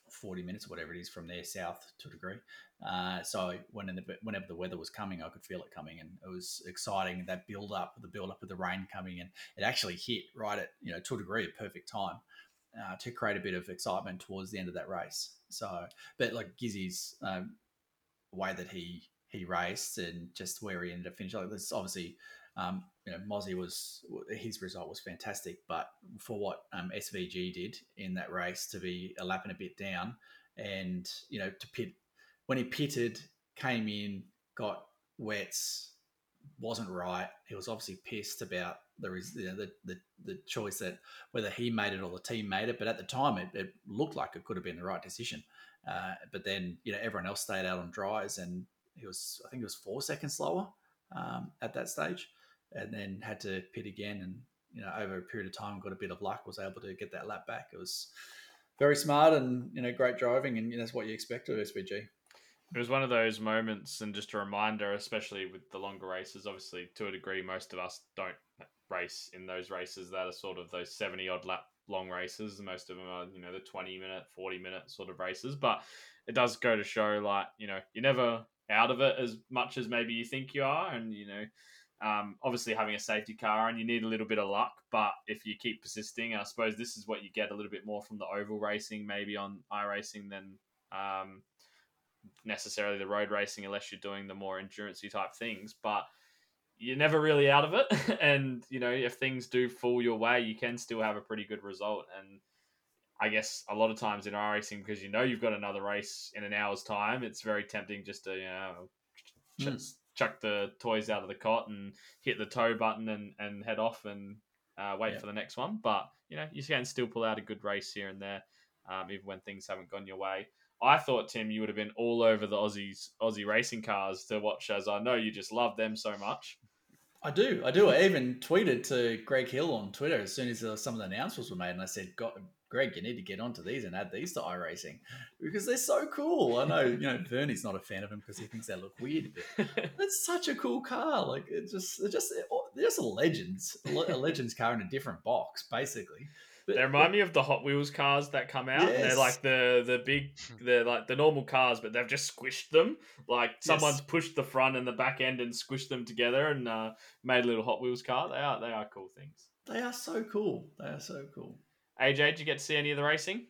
forty minutes or whatever it is from there south to a degree. Uh, so when in the, whenever the weather was coming, I could feel it coming, and it was exciting. That build up, the build up of the rain coming, and it actually hit right at you know to a degree a perfect time uh, to create a bit of excitement towards the end of that race. So, but like Gizzy's um, way that he he raced and just where he ended up finishing, like this obviously um, you know, Mozzie was his result was fantastic, but for what um, SVG did in that race to be a lap and a bit down, and you know to pit when he pitted, came in, got wets, wasn't right. He was obviously pissed about the you know, the, the the choice that whether he made it or the team made it, but at the time it, it looked like it could have been the right decision. Uh, but then you know everyone else stayed out on dries, and he was I think it was four seconds slower um, at that stage and then had to pit again and you know over a period of time got a bit of luck was able to get that lap back it was very smart and you know great driving and you know, that's what you expect of svg It was one of those moments, and just a reminder, especially with the longer races. Obviously, to a degree, most of us don't race in those races that are sort of those seventy odd lap long races. Most of them are, you know, the twenty minute, forty minute sort of races. But it does go to show, like, you know, you're never out of it as much as maybe you think you are, and you know. Um, obviously, having a safety car and you need a little bit of luck, but if you keep persisting, I suppose this is what you get a little bit more from the oval racing, maybe on iRacing than um, necessarily the road racing unless you're doing the more endurancey type things but you're never really out of it and you know if things do fall your way you can still have a pretty good result and i guess a lot of times in our racing because you know you've got another race in an hour's time it's very tempting just to you know Mm. chuck the toys out of the cot and hit the tow button and, and head off and uh, wait Yeah. for the next one but you know you can still pull out a good race here and there um, even when things haven't gone your way I thought Tim, you would have been all over the Aussies, Aussie racing cars to watch, as I know you just love them so much. I do i do i even tweeted to greg hill on twitter as soon as some of the announcements were made and i said greg you need to get onto these and add these to iRacing because they're so cool i know you know vernie's not a fan of them because he thinks they look weird but It's such a cool car. Like it just, it just, they're just legends. A le- a legends car in a different box, basically. But, they remind me of the Hot Wheels cars that come out. Yes. They're like the the big, they're like the normal cars, but they've just squished them. Like someone's pushed the front and the back end and squished them together and uh, made a little Hot Wheels car. They are they are cool things. they are so cool. They are so cool. AJ, did you get to see any of the racing?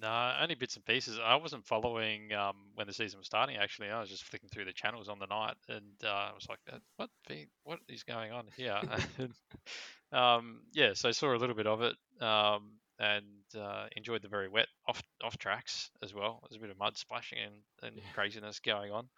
No, only bits and pieces. I wasn't following um, when the season was starting. Actually, I was just flicking through the channels on the night, and uh, I was like, "Uh, "What? What is going on here?" Um, yeah, so I saw a little bit of it, um, and uh, enjoyed the very wet off off tracks as well. There's a bit of mud splashing and, and craziness going on.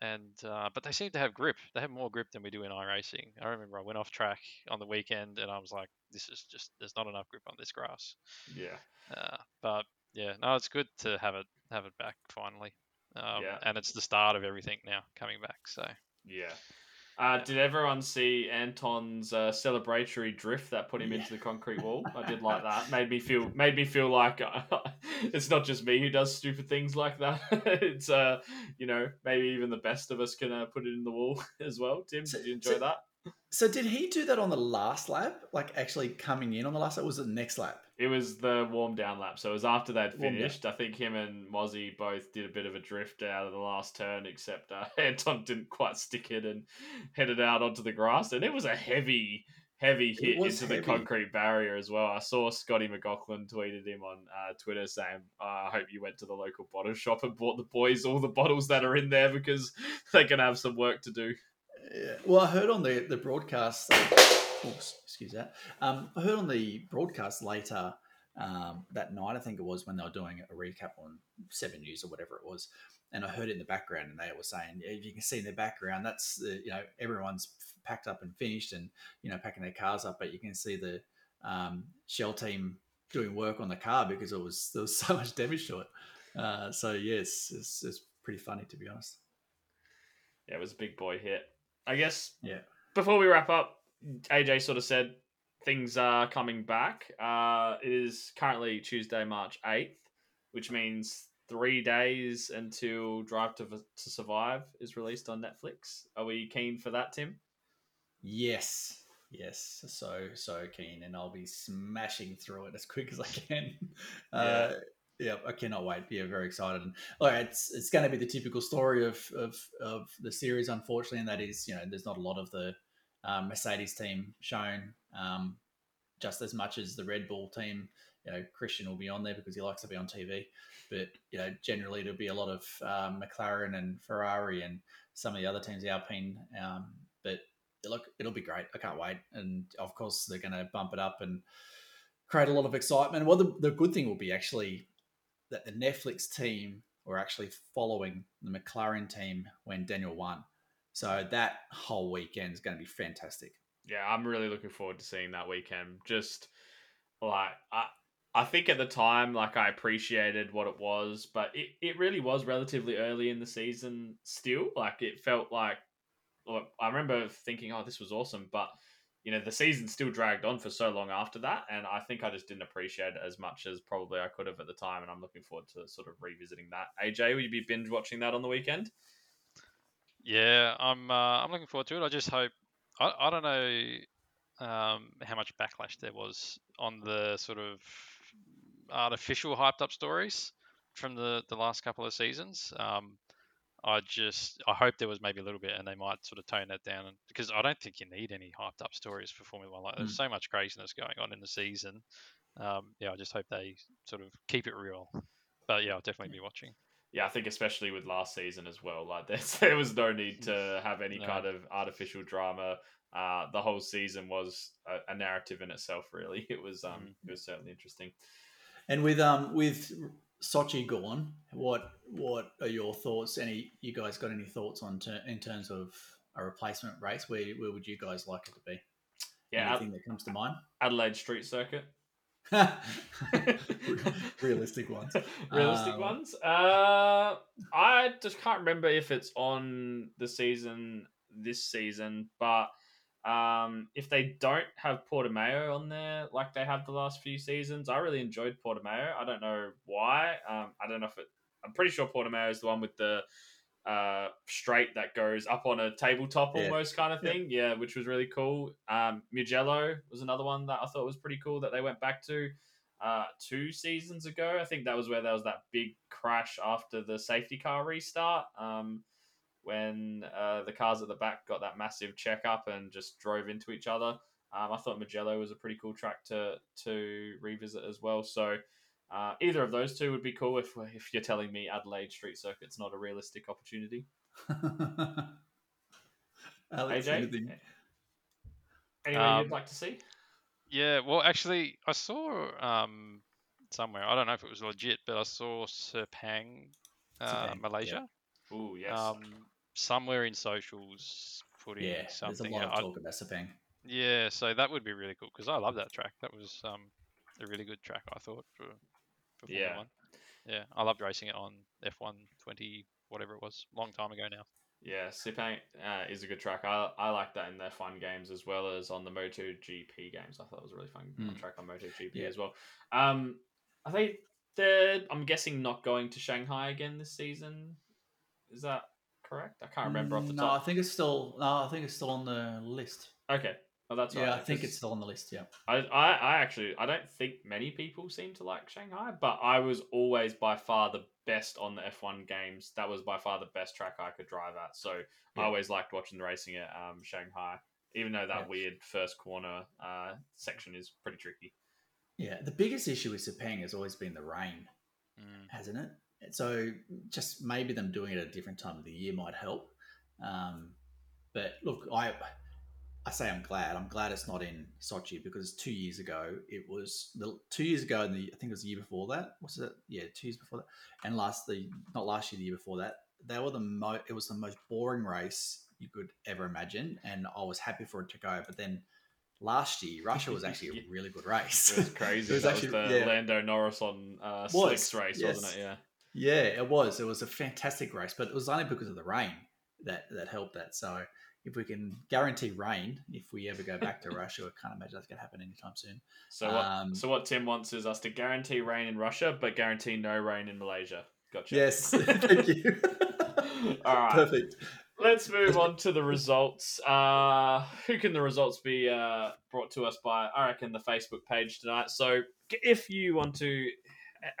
And uh, but they seem to have grip. They have more grip than we do in iRacing. I remember I went off track on the weekend, and I was like, "This is just there's not enough grip on this grass." Yeah. Uh, but yeah, no, it's good to have it have it back finally. Um, Yeah. And it's the start of everything now coming back. So Yeah. Uh, did everyone see Anton's uh, celebratory drift that put him Yeah. into the concrete wall? I did like that. Made me feel made me feel like it's not just me who does stupid things like that. it's uh, you know, maybe even the best of us can uh, put it in the wall as well. Tim, So- did you enjoy so- that? So did he do that on the last lap? Like actually coming in on the last lap? Was it the next lap? It was the warm down lap, so it was after they'd finished. I think him and Mozzie both did a bit of a drift out of the last turn, except uh, Anton didn't quite stick it and headed out onto the grass. And it was a heavy, heavy hit into the concrete barrier as well. I saw Scotty McLaughlin tweeted him on uh, Twitter saying, uh, "I hope you went to the local bottle shop and bought the boys all the bottles that are in there because they're gonna have some work to do." Yeah. Well, I heard on the the broadcast. Oh, excuse that. Um, I heard on the broadcast later um, that night. I think it was when they were doing a recap on Seven News or whatever it was, and I heard it in the background, and they were saying, yeah, "If you can see in the background, that's the you know everyone's packed up and finished, and you know packing their cars up, but you can see the um, shell team doing work on the car because it was there was so much damage to it. Uh, so yes, it's, it's pretty funny to be honest. Yeah, it was a big boy hit. I guess. Yeah. Before we wrap up, AJ sort of said things are coming back. Uh, it is currently Tuesday, March eighth, which means three days until Drive to to Survive is released on Netflix. Are we keen for that, Tim? Yes, yes, so so keen, and I'll be smashing through it as quick as I can. Uh, yeah, I cannot wait. Yeah, very excited. And all right, it's it's going to be the typical story of, of of the series, unfortunately, and that is you know there's not a lot of the um, Mercedes team shown, um, just as much as the Red Bull team. You know, Christian will be on there because he likes to be on TV, but you know, generally there'll be a lot of um, McLaren and Ferrari and some of the other teams, Alpine. Um, but look, it'll be great. I can't wait. And of course, they're going to bump it up and create a lot of excitement. Well, the, the good thing will be actually that the Netflix team were actually following the McLaren team when Daniel won. So that whole weekend is going to be fantastic. Yeah, I'm really looking forward to seeing that weekend. Just like I, I think at the time, like I appreciated what it was, but it, it really was relatively early in the season. Still, like it felt like, look, I remember thinking, oh, this was awesome, but you know, the season still dragged on for so long after that, and I think I just didn't appreciate it as much as probably I could have at the time. And I'm looking forward to sort of revisiting that. AJ, will you be binge watching that on the weekend? Yeah, I'm. Uh, I'm looking forward to it. I just hope. I, I don't know um, how much backlash there was on the sort of artificial hyped up stories from the the last couple of seasons. Um, I just I hope there was maybe a little bit, and they might sort of tone that down, and, because I don't think you need any hyped up stories for Formula One. Like, there's so much craziness going on in the season. Um, yeah, I just hope they sort of keep it real. But yeah, I'll definitely be watching. Yeah, I think especially with last season as well. Like there's, there was no need to have any No. kind of artificial drama. Uh, the whole season was a, a narrative in itself. Really, it was. Um, Mm. it was certainly interesting. And with um with Sochi gone, what what are your thoughts? Any you guys got any thoughts on ter- in terms of a replacement race? Where where would you guys like it to be? Yeah, Anything that comes to mind? Adelaide Street Circuit. Realistic ones. Realistic Um, ones. Uh, I just can't remember if it's on the season this season, but um, if they don't have Portimao on there like they have the last few seasons, I really enjoyed Portimao. I don't know why. Um, I don't know if it. I'm pretty sure Portimao is the one with the uh straight that goes up on a tabletop Yeah. almost kind of thing. Yeah, which was really cool. Um, Mugello was another one that I thought was pretty cool that they went back to uh, two seasons ago. I think that was where there was that big crash after the safety car restart. Um, when uh, the cars at the back got that massive checkup and just drove into each other. Um, I thought Mugello was a pretty cool track to to revisit as well. So uh, either of those two would be cool if if you're telling me Adelaide Street Circuit's not a realistic opportunity. Alex, AJ, anything? anything Um, you'd like to see? Yeah, well, actually, I saw um, somewhere. I don't know if it was legit, but I saw Sepang, uh, Sepang, yeah. Malaysia. Ooh, yes. Um, somewhere in socials putting Yeah, there's a something. lot out. of I- talk about Sepang. yeah, so that would be really cool because I love that track. That was um, a really good track, I thought, for, for Formula Yeah. One. Yeah, I loved racing it on F1 20, whatever it was, long time ago now. Yeah, Sepang uh, is a good track. I, I like that in their fun games as well as on the MotoGP games. I thought it was a really fun Mm. track on MotoGP Yeah. as well. Um, I think they're, I'm guessing, not going to Shanghai again this season. Is that correct? I can't remember off the Mm, no, top. I think it's still. No, I think it's still on the list. Okay, well that's yeah, right, I think it's still on the list. Yeah. I, I, I actually I don't think many people seem to like Shanghai, but I was always by far the best on the F1 games. That was by far the best track I could drive at. So I always liked watching the racing at um, Shanghai, even though that Yeah. weird first corner uh, section is pretty tricky. Yeah. The biggest issue with Sepang has always been the rain, Mm. hasn't it? So just maybe them doing it at a different time of the year might help. Um, but look, I I say I'm glad. I'm glad it's not in Sochi because two years ago it was the two years ago and the I think it was the year before that. What's it? Yeah, two years before that. And last the not last year, the year before that. They were the mo. It was the most boring race you could ever imagine, and I was happy for it to go. But then last year, Russia was actually a really good race. It was crazy. It was that actually- was the yeah. Lando Norris on uh, Slicks race, yes. wasn't it? Yeah. Yeah, it was. It was a fantastic race, but it was only because of the rain that that helped that. So if we can guarantee rain, if we ever go back to Russia, I can't imagine that's going to happen anytime soon. So what? Um, so what Tim wants is us to guarantee rain in Russia, but guarantee no rain in Malaysia. Gotcha. Yes, thank you. All right. Perfect. Let's move on to the results. Uh, who can the results be uh, brought to us by? I reckon the Facebook page tonight. So if you want to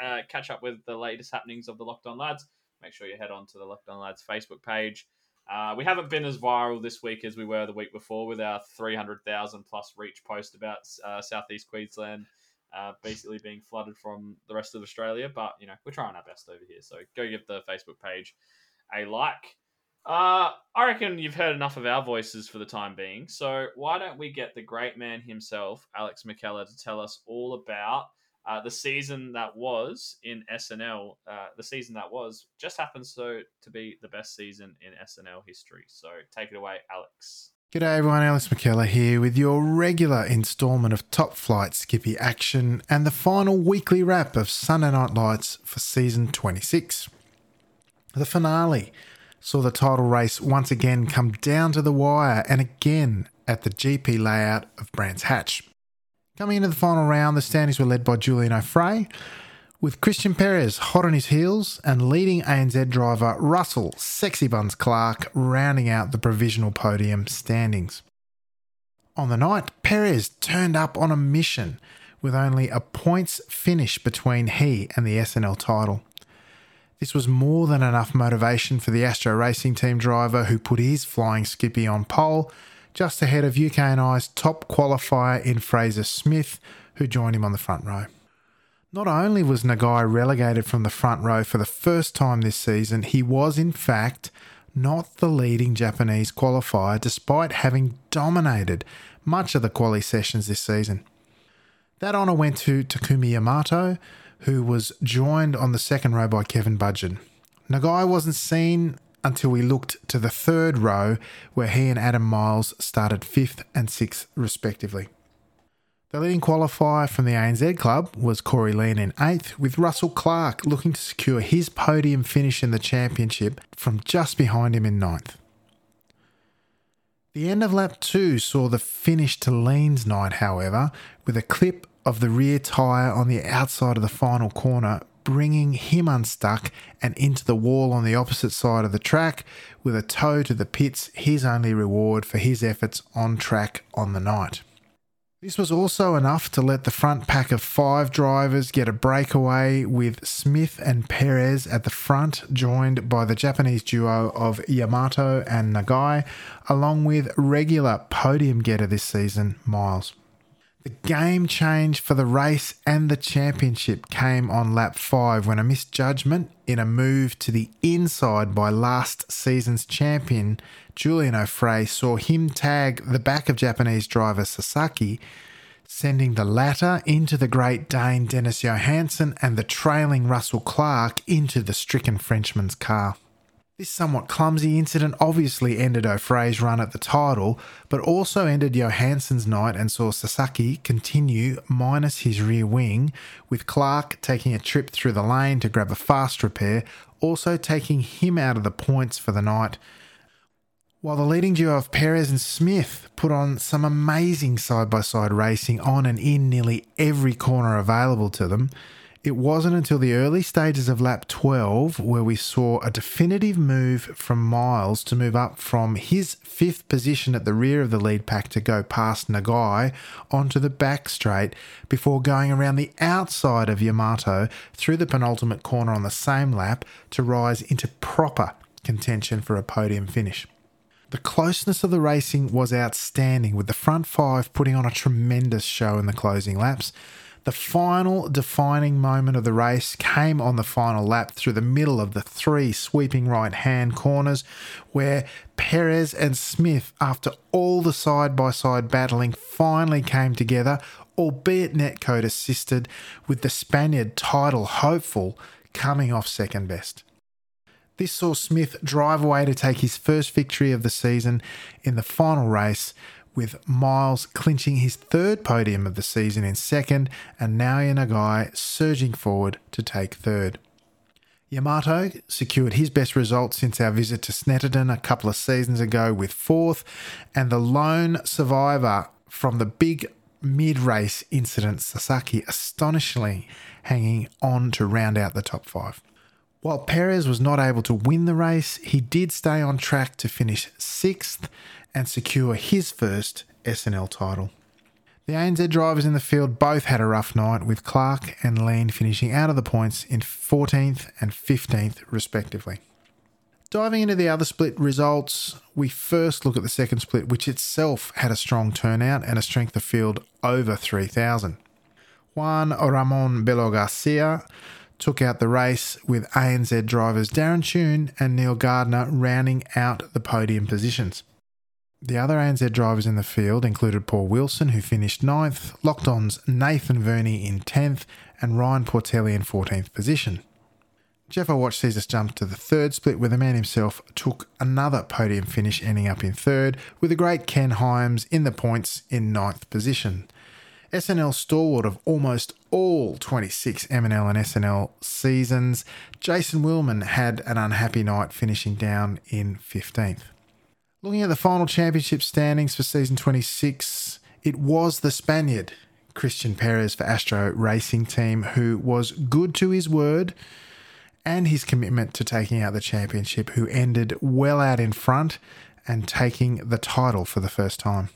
uh, catch up with the latest happenings of the Locked On Lads, make sure you head on to the Locked On Lads Facebook page. Uh, we haven't been as viral this week as we were the week before with our 300,000 plus reach post about uh, Southeast Queensland uh, basically being flooded from the rest of Australia. But, you know, we're trying our best over here. So go give the Facebook page a like. Uh, I reckon you've heard enough of our voices for the time being. So why don't we get the great man himself, Alex McKellar, to tell us all about uh, the season that was in SNL. Uh, the season that was just happens so to be the best season in SNL history. So take it away, Alex. G'day everyone, Alex McKellar here with your regular instalment of Top Flight Skippy action and the final weekly wrap of Sunday Night Lights for season 26. The finale saw the title race once again come down to the wire and again at the GP layout of Brands Hatch. Coming into the final round, the standings were led by Julian O'Fray, with Christian Perez hot on his heels and leading ANZ driver Russell Sexy Buns Clark rounding out the provisional podium standings. On the night, Perez turned up on a mission with only a points finish between he and the SNL title. This was more than enough motivation for the Astro Racing Team driver who put his flying skippy on pole just ahead of UK and I's top qualifier in Fraser Smith, who joined him on the front row. Not only was Nagai relegated from the front row for the first time this season, he was in fact not the leading Japanese qualifier despite having dominated much of the quali sessions this season. That honour went to Takumi Yamato, who was joined on the second row by Kevin Budgeon. Nagai wasn't seen until we looked to the third row, where he and Adam Miles started fifth and sixth, respectively. The leading qualifier from the ANZ club was Corey Lean in eighth, with Russell Clark looking to secure his podium finish in the championship from just behind him in ninth. The end of lap two saw the finish to Lean's night, however, with a clip of the rear tyre on the outside of the final corner, bringing him unstuck and into the wall on the opposite side of the track, with a tow to the pits, his only reward for his efforts on track on the night. This was also enough to let the front pack of five drivers get a breakaway with Smith and Perez at the front, joined by the Japanese duo of Yamato and Nagai, along with regular podium getter this season, Miles. The game change for the race and the championship came on lap 5 when a misjudgment in a move to the inside by last season's champion Julian O'Fray saw him tag the back of Japanese driver Sasaki, sending the latter into the Great Dane Dennis Johansson and the trailing Russell Clark into the stricken Frenchman's car. This somewhat clumsy incident obviously ended O'Fray's run at the title, but also ended Johansson's night and saw Sasaki continue minus his rear wing, with Clark taking a trip through the lane to grab a fast repair, also taking him out of the points for the night. While the leading duo of Perez and Smith put on some amazing side by side racing on and in nearly every corner available to them, it wasn't until the early stages of lap 12 where we saw a definitive move from Miles to move up from his fifth position at the rear of the lead pack to go past Nagai onto the back straight before going around the outside of Yamato through the penultimate corner on the same lap to rise into proper contention for a podium finish. The closeness of the racing was outstanding, with the front five putting on a tremendous show in the closing laps. The final defining moment of the race came on the final lap through the middle of the three sweeping right hand corners, where Perez and Smith, after all the side by side battling, finally came together, albeit netcode assisted, with the Spaniard title hopeful coming off second best. This saw Smith drive away to take his first victory of the season in the final race, with Miles clinching his third podium of the season in second, and Naoya Nagai surging forward to take third. Yamato secured his best result since our visit to Snetterton a couple of seasons ago with fourth, and the lone survivor from the big mid race incident, Sasaki, astonishingly hanging on to round out the top five. While Perez was not able to win the race, he did stay on track to finish sixth and secure his first SNL title. The ANZ drivers in the field both had a rough night, with Clark and Lean finishing out of the points in 14th and 15th, respectively. Diving into the other split results, we first look at the second split, which itself had a strong turnout and a strength of field over 3,000. Juan Ramon Belo Garcia took out the race with ANZ drivers Darren Tune and Neil Gardner rounding out the podium positions. The other ANZ drivers in the field included Paul Wilson, who finished ninth, Locked On's Nathan Verney in 10th, and Ryan Portelli in 14th position. Jeffo watched sees us jump to the third split where the man himself took another podium finish, ending up in third, with the great Ken Hyams in the points in ninth position. SNL stalwart of almost all 26 MNL and SNL seasons, Jason Willman had an unhappy night finishing down in 15th. Looking at the final championship standings for season 26, it was the Spaniard, Christian Perez for Astro Racing Team, who was good to his word and his commitment to taking out the championship, who ended well out in front and taking the title for the first time.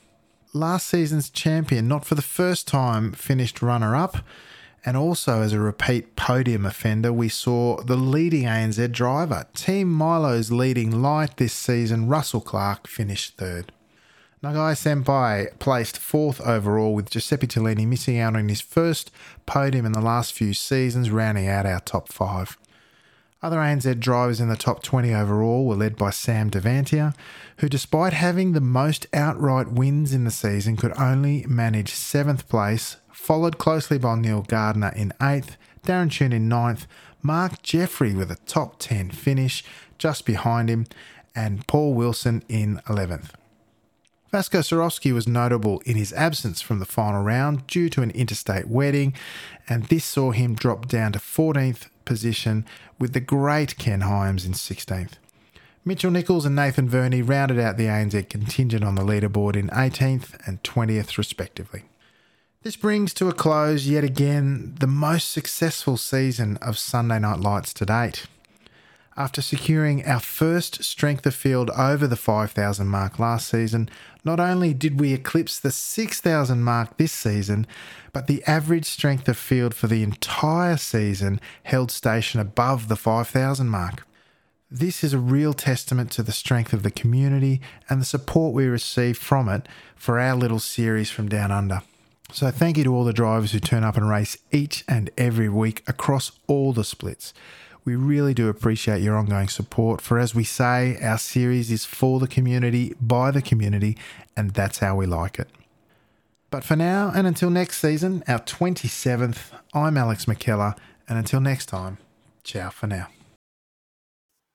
Last season's champion, not for the first time, finished runner up and also, as a repeat podium offender, we saw the leading ANZ driver, Team Milo's leading light this season, Russell Clark, finish third. Nagai Senpai placed fourth overall, with Giuseppe Tellini missing out on his first podium in the last few seasons, rounding out our top five. Other ANZ drivers in the top 20 overall were led by Sam Devantier, who, despite having the most outright wins in the season, could only manage seventh place followed closely by Neil Gardner in 8th, Darren Tune in 9th, Mark Jeffrey with a top 10 finish just behind him, and Paul Wilson in 11th. Vasco Sorowski was notable in his absence from the final round due to an interstate wedding, and this saw him drop down to 14th position with the great Ken Hyams in 16th. Mitchell Nichols and Nathan Verney rounded out the ANZ contingent on the leaderboard in 18th and 20th, respectively. This brings to a close yet again the most successful season of Sunday Night Lights to date. After securing our first strength of field over the 5,000 mark last season, not only did we eclipse the 6,000 mark this season, but the average strength of field for the entire season held station above the 5,000 mark. This is a real testament to the strength of the community and the support we receive from it for our little series from Down Under. So, thank you to all the drivers who turn up and race each and every week across all the splits. We really do appreciate your ongoing support. For as we say, our series is for the community, by the community, and that's how we like it. But for now, and until next season, our 27th, I'm Alex McKellar, and until next time, ciao for now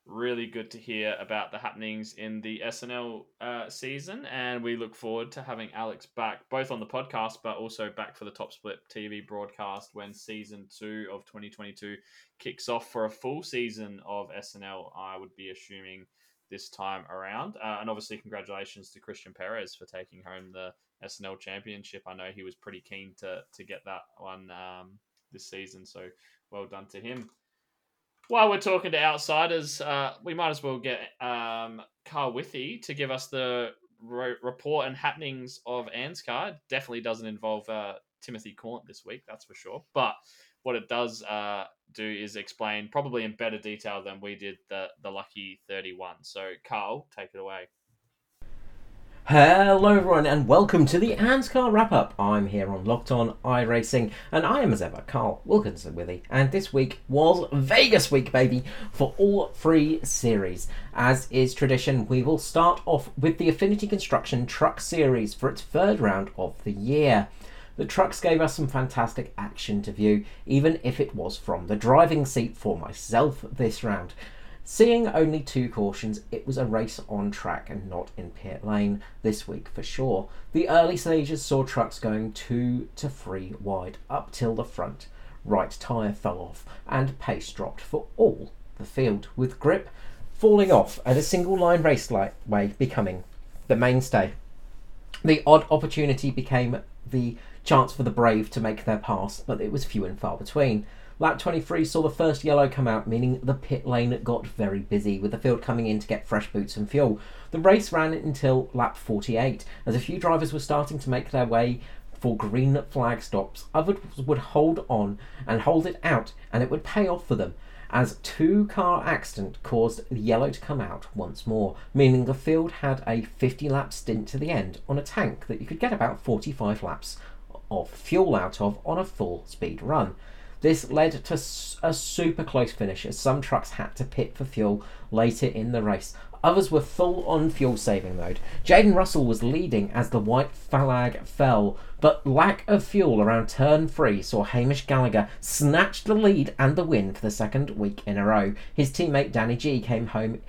really good to hear about the happenings in the SNL uh, season, and we look forward to having Alex back, both on the podcast, but also back for the Top Split TV broadcast when season two of 2022 kicks off for a full season of SNL. I would be assuming this time around. Uh, and obviously, congratulations to Christian Perez for taking home the SNL Championship. I know he was pretty keen to to get that one um, this season, so well done to him. While we're talking to outsiders, uh, we might as well get um, Carl Withy to give us the re- report and happenings of Anscar. Definitely doesn't involve uh, Timothy Cornt this week, that's for sure. But what it does uh, do is explain, probably in better detail than we did, the the lucky thirty one. So, Carl, take it away. Hello everyone and welcome to the Anscar Wrap Up. I'm here on Locked On iRacing and I am as ever Carl Wilkinson with you. And this week was Vegas week, baby, for all three series. As is tradition, we will start off with the Affinity Construction Truck Series for its third round of the year. The trucks gave us some fantastic action to view, even if it was from the driving seat for myself this round. Seeing only two cautions, it was a race on track and not in pit lane this week for sure. The early stages saw trucks going two to three wide up till the front. Right tyre fell off and pace dropped for all the field, with grip falling off and a single line raceway becoming the mainstay. The odd opportunity became the chance for the Brave to make their pass, but it was few and far between. Lap 23 saw the first yellow come out, meaning the pit lane got very busy, with the field coming in to get fresh boots and fuel. The race ran until lap 48, as a few drivers were starting to make their way for green flag stops. Others would hold on and hold it out, and it would pay off for them, as two car accident caused the yellow to come out once more, meaning the field had a 50 lap stint to the end on a tank that you could get about 45 laps of fuel out of on a full speed run. This led to a super close finish as some trucks had to pit for fuel later in the race. Others were full on fuel saving mode. Jaden Russell was leading as the white flag fell, but lack of fuel around turn three saw Hamish Gallagher snatch the lead and the win for the second week in a row. His teammate Danny G came home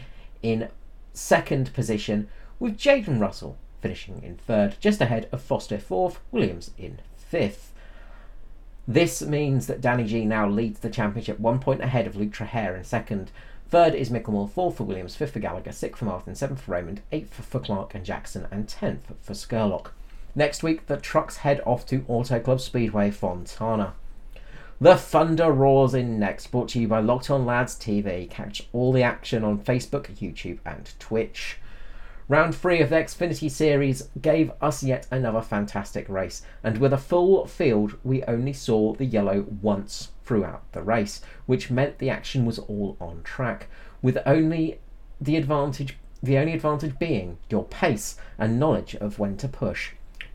in second position, with Jaden Russell finishing in third, just ahead of Foster fourth, Williams in fifth. This means that Danny G now leads the championship one point ahead of Luke Traher in second. Third is Mickelmore, fourth for Williams, fifth for Gallagher, sixth for Martin, seventh for Raymond, eighth for Clark and Jackson, and tenth for Skurlock. Next week, the trucks head off to Auto Club Speedway Fontana. The Thunder roars in next, brought to you by Locked On Lads TV. Catch all the action on Facebook, YouTube, and Twitch. Round 3 of the Xfinity Series gave us yet another fantastic race, and with a full field, we only saw the yellow once throughout the race, which meant the action was all on track, with only the advantage the only advantage being your pace and knowledge of when to push.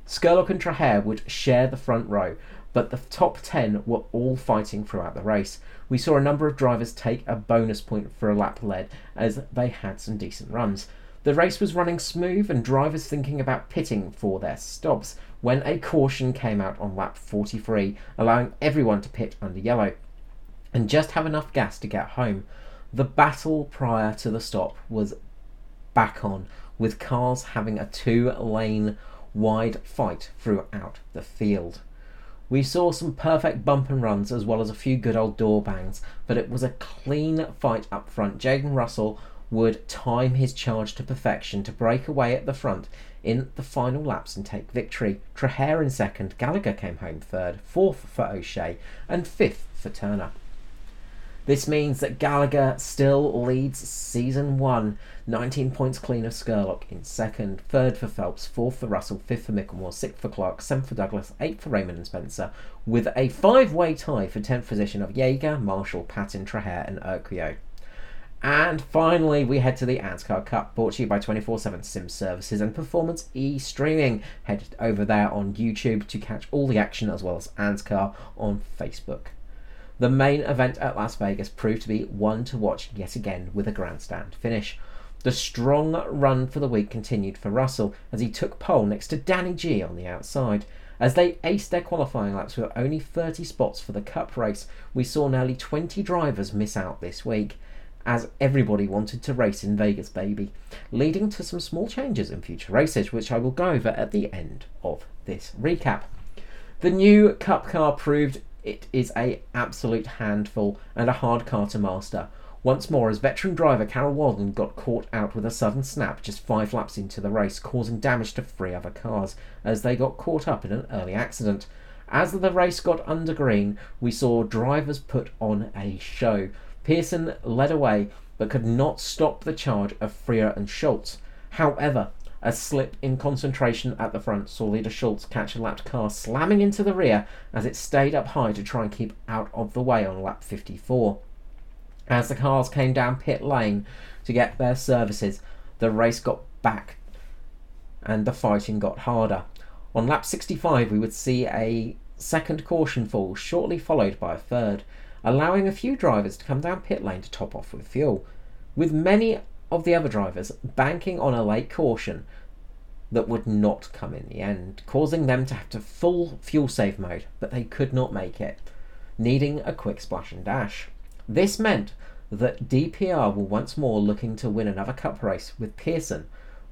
Skurlock and Traher would share the front row, but the top 10 were all fighting throughout the race. We saw a number of drivers take a bonus point for a lap led as they had some decent runs. The race was running smooth and drivers thinking about pitting for their stops when a caution came out on lap 43, allowing everyone to pit under yellow and just have enough gas to get home. The battle prior to the stop was back on, with cars having a two lane wide fight throughout the field. We saw some perfect bump and runs as well as a few good old door bangs, but it was a clean fight up front. Jaden Russell would time his charge to perfection to break away at the front in the final laps and take victory. Traher in second, Gallagher came home third, fourth for O'Shea, and fifth for Turner. This means that Gallagher still leads season one, 19 points clean of Skurlock in second, third for Phelps, fourth for Russell, fifth for Mickelmore, sixth for Clark, seventh for Douglas, eighth for Raymond and Spencer, with a five way tie for 10th position of Jaeger, Marshall, Patton, Traher, and Urquio. And finally, we head to the Anscar Cup, brought to you by 24 7 Sim Services and Performance E Streaming. Head over there on YouTube to catch all the action as well as Anscar on Facebook. The main event at Las Vegas proved to be one to watch yet again with a grandstand finish. The strong run for the week continued for Russell as he took pole next to Danny G on the outside. As they aced their qualifying laps with only 30 spots for the Cup race, we saw nearly 20 drivers miss out this week as everybody wanted to race in Vegas, baby, leading to some small changes in future races, which I will go over at the end of this recap. The new Cup car proved it is a absolute handful and a hard car to master. Once more, as veteran driver Carol Walden got caught out with a sudden snap just five laps into the race, causing damage to three other cars as they got caught up in an early accident. As the race got under green, we saw drivers put on a show. Pearson led away but could not stop the charge of Freer and Schultz. However, a slip in concentration at the front saw leader Schultz catch a lapped car slamming into the rear as it stayed up high to try and keep out of the way on lap 54. As the cars came down pit lane to get their services, the race got back and the fighting got harder. On lap 65, we would see a second caution fall, shortly followed by a third, allowing a few drivers to come down pit lane to top off with fuel, with many of the other drivers banking on a late caution that would not come in the end, causing them to have to full fuel save mode, but they could not make it, needing a quick splash and dash. This meant that DPR were once more looking to win another cup race with Pearson,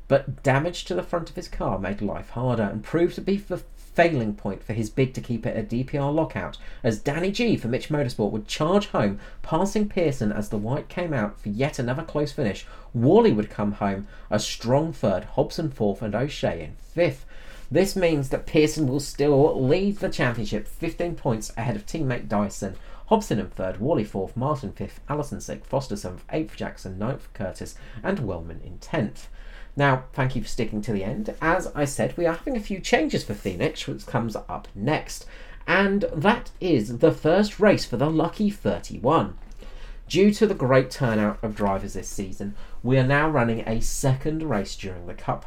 but damage to the front of his car made life harder and proved to be the failing point for his bid to keep it a DPR lockout, as Danny G for Mitch Motorsport would charge home, passing Pearson as the white came out for yet another close finish. Worley would come home a strong third, Hobson fourth, and O'Shea in fifth. This means that Pearson will still lead the championship 15 points ahead of teammate Dyson, Hobson in third, Worley fourth, Martin fifth, Allison sixth, Foster seventh, eighth Jackson, ninth Curtis, and Wellman in tenth. Now, thank you for sticking to the end. As I said, we are having a few changes for Phoenix, which comes up next, and that is the first race for the Lucky 31. Due to the great turnout of drivers this season, we are now running a second race during the Cup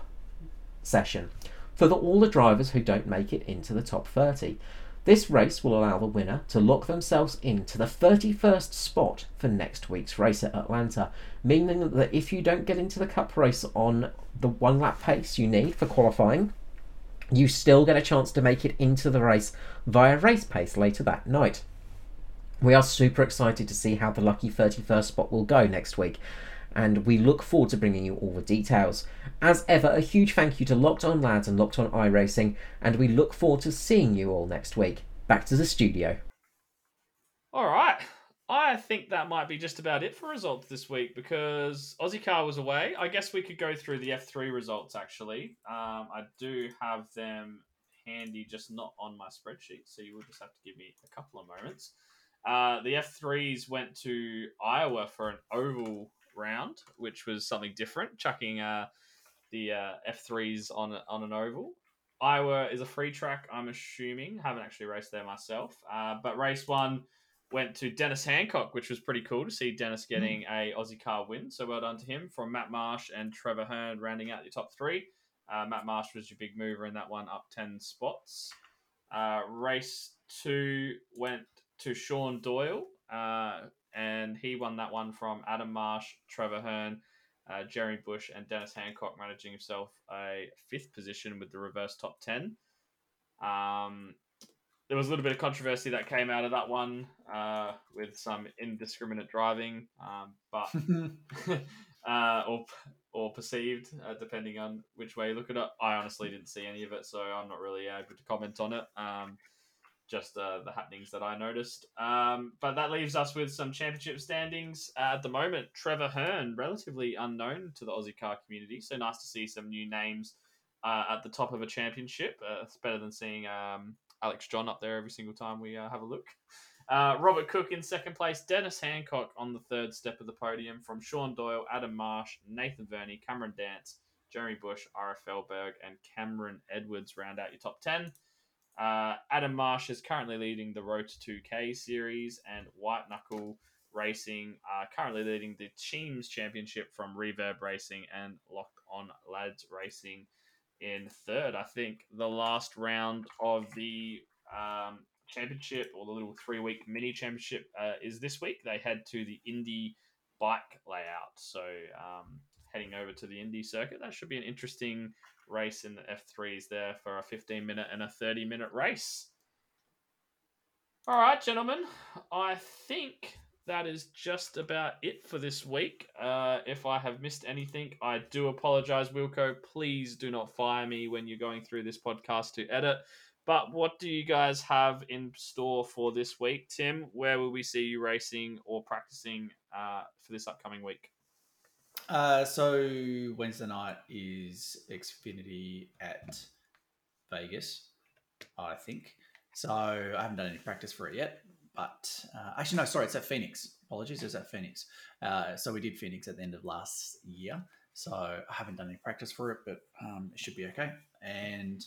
session for the, all the drivers who don't make it into the top 30. This race will allow the winner to lock themselves into the 31st spot for next week's race at Atlanta, meaning that if you don't get into the cup race on the one lap pace you need for qualifying, you still get a chance to make it into the race via race pace later that night. We are super excited to see how the lucky 31st spot will go next week, and we look forward to bringing you all the details. As ever, a huge thank you to Locked On Lads and Locked On iRacing, and we look forward to seeing you all next week. Back to the studio. All right. I think that might be just about it for results this week because Aussie Car was away. I guess we could go through the F3 results actually. Um, I do have them handy, just not on my spreadsheet, so you will just have to give me a couple of moments. Uh, the F3s went to Iowa for an oval round, which was something different, chucking uh, the uh, F3s on on an oval. Iowa is a free track, I'm assuming. Haven't actually raced there myself, uh, but race one went to Dennis Hancock, which was pretty cool to see Dennis getting mm. a Aussie car win. So well done to him from Matt Marsh and Trevor Hearn rounding out your top three. Uh, Matt Marsh was your big mover in that one, up 10 spots. Uh, race two went to Sean Doyle, uh, and he won that one from Adam Marsh, Trevor Hearn, uh, Jeremy Bush, and Dennis Hancock, managing himself a fifth position with the reverse top 10. Um, there was a little bit of controversy that came out of that one uh, with some indiscriminate driving, um, but uh, or or perceived, uh, depending on which way you look at it. I honestly didn't see any of it, so I'm not really able to comment on it. Um, just uh, the happenings that I noticed. Um, but that leaves us with some championship standings. Uh, at the moment, Trevor Hearn, relatively unknown to the Aussie car community, so nice to see some new names uh, at the top of a championship. Uh, it's better than seeing um, Alex John up there every single time we uh, have a look. Uh, Robert Cook in second place, Dennis Hancock on the third step of the podium from Sean Doyle, Adam Marsh, Nathan Verney, Cameron Dance, Jeremy Bush, Ira Felberg, and Cameron Edwards round out your top 10. Uh, Adam Marsh is currently leading the Road to 2K series, and White Knuckle Racing are currently leading the Teams Championship from Reverb Racing and Locked On Lads Racing in third. I think the last round of the um, championship or the little three week mini championship uh, is this week. They head to the Indy bike layout. So um, heading over to the Indy circuit, that should be an interesting race in the F3s there for a 15 minute and a 30 minute race. All right, gentlemen, I think that is just about it for this week. Uh, if I have missed anything, I do apologize, Wilco. Please do not fire me when you're going through this podcast to edit. But what do you guys have in store for this week, Tim? Where will we see you racing or practicing uh, for this upcoming week? Uh, so Wednesday night is Xfinity at Vegas, I think. So I haven't done any practice for it yet. But uh, actually, no, sorry, it's at Phoenix. Apologies, it's at Phoenix. Uh, so we did Phoenix at the end of last year. So I haven't done any practice for it, but um, it should be okay. And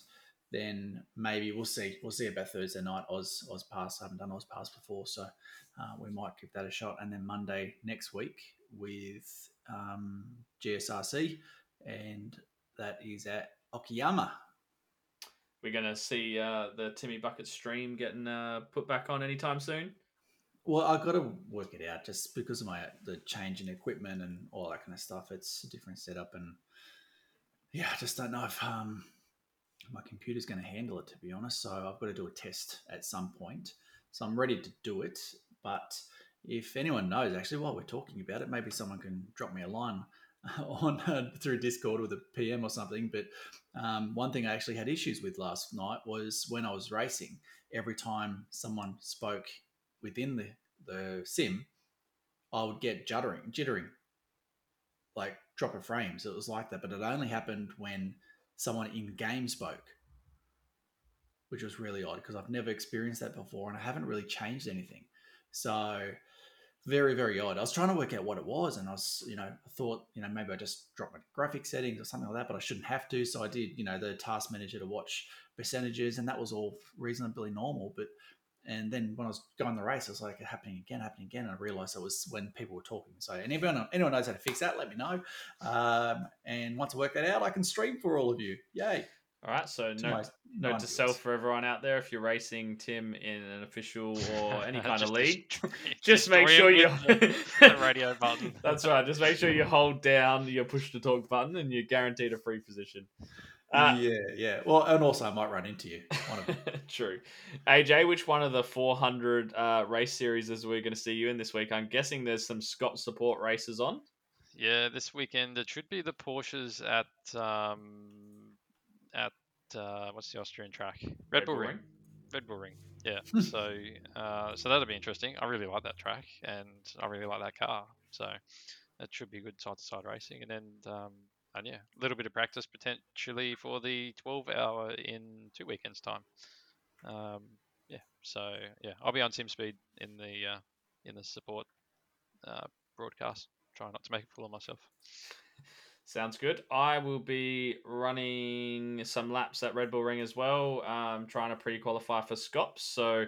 then maybe we'll see. We'll see about Thursday night. Oz Oz Pass. I haven't done Oz Pass before, so uh, we might give that a shot. And then Monday next week with um, GSRC, and that is at Okayama. We're gonna see uh, the Timmy Bucket stream getting uh, put back on anytime soon. Well, I've got to work it out just because of my the change in equipment and all that kind of stuff. It's a different setup, and yeah, I just don't know if um, my computer's going to handle it. To be honest, so I've got to do a test at some point. So I'm ready to do it, but if anyone knows, actually, while we're talking about it, maybe someone can drop me a line on uh, through Discord with a PM or something. But um, one thing I actually had issues with last night was when I was racing. Every time someone spoke within the the sim, I would get juddering, jittering, like drop of frames. It was like that, but it only happened when someone in game spoke, which was really odd because I've never experienced that before and I haven't really changed anything. So very very odd. I was trying to work out what it was, and I was you know I thought you know maybe I just dropped my graphic settings or something like that, but I shouldn't have to. So I did you know the task manager to watch percentages, and that was all reasonably normal. But and then when I was going the race, it was like happening again, happening again. And I realized it was when people were talking. So, anyone, anyone knows how to fix that, let me know. Um, and once I work that out, I can stream for all of you. Yay. All right, so To note, note to self for everyone out there: if you're racing Tim in an official or any kind of league, destroy- just make sure you the, the radio button. That's right. Just make sure you hold down your push to talk button, and you're guaranteed a free position. Uh, yeah, yeah. Well, and also I might run into you. One of. True. AJ, which one of the 400 uh, race series is we're going to see you in this week? I'm guessing there's some Scott support races on. Yeah, this weekend it should be the Porsches at um, at uh, what's the Austrian track? Red, Bull Ring. Red Bull Ring. Yeah. so uh, so that'll be interesting. I really like that track, and I really like that car. So that should be good side to side racing, and then um, and yeah, a little bit of practice potentially for the 12 hour in two weekends time. Um, yeah. So yeah, I'll be on Sim Speed in the uh, in the support uh, broadcast. Try not to make a fool of myself. Sounds good. I will be running some laps at Red Bull Ring as well. Um, trying to pre-qualify for Scops, so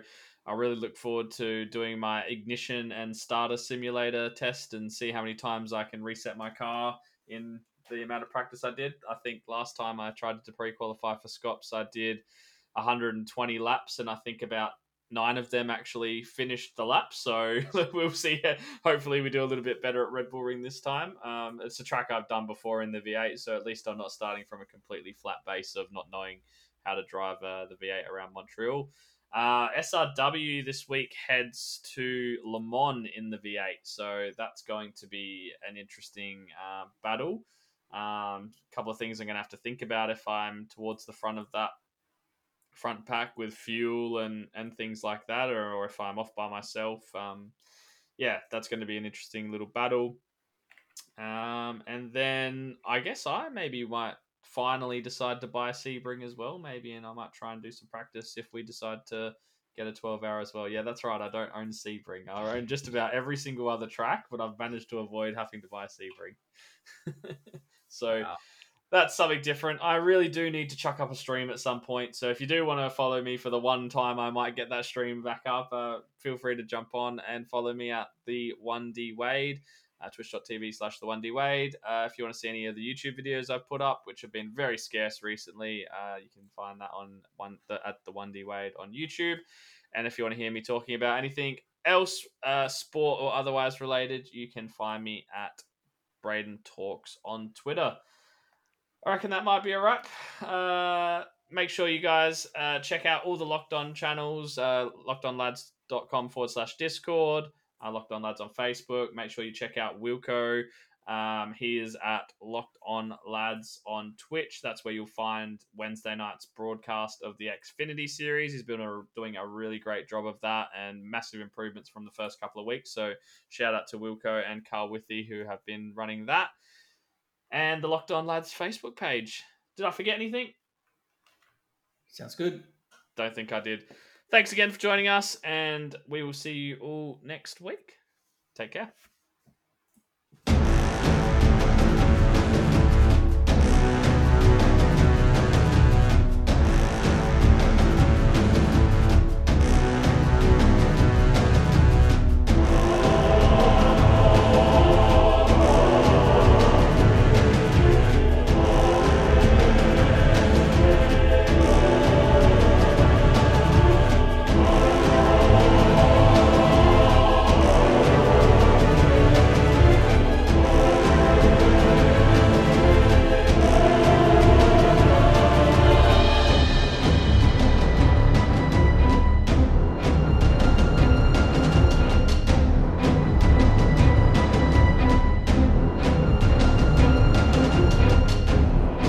I really look forward to doing my ignition and starter simulator test and see how many times I can reset my car in the amount of practice I did. I think last time I tried to pre-qualify for Scops, I did 120 laps, and I think about nine of them actually finished the lap. So we'll see. Hopefully, we do a little bit better at Red Bull Ring this time. Um, it's a track I've done before in the V8, so at least I'm not starting from a completely flat base of not knowing how to drive uh, the V8 around Montreal. Uh, SRW this week heads to Le Mans in the V8, so that's going to be an interesting uh, battle. A um, couple of things I'm going to have to think about if I'm towards the front of that front pack with fuel and and things like that, or, or if I'm off by myself. Um, yeah, that's going to be an interesting little battle. Um, and then I guess I maybe might finally decide to buy a Sebring as well, maybe, and I might try and do some practice if we decide to get a 12 hour as well. Yeah, that's right. I don't own Sebring. I own just about every single other track, but I've managed to avoid having to buy Sebring. so. That's something different. I really do need to chuck up a stream at some point. So if you do want to follow me for the one time I might get that stream back up, uh, feel free to jump on and follow me at the 1D Wade, uh, twitch.tv slash the 1D Wade. Uh, if you want to see any of the YouTube videos I've put up, which have been very scarce recently, uh, you can find that on one the, at the 1D Wade on YouTube. And if you want to hear me talking about anything else, uh, sport or otherwise related, you can find me at Braden Talks on Twitter. I reckon that might be a wrap. Uh, make sure you guys uh, check out all the Locked On channels, uh, lockedonlads.com forward slash Discord, uh, Locked On Lads on Facebook. Make sure you check out Wilco Um, he is at Locked On Lads on Twitch. That's where you'll find Wednesday night's broadcast of the Xfinity series. He's been a, doing a really great job of that and massive improvements from the first couple of weeks. So shout out to Wilco and Carl Withy who have been running that. And the Locked On Lads Facebook page. Did I forget anything? Sounds good. Don't think I did. Thanks again for joining us, and we will see you all next week. Take care.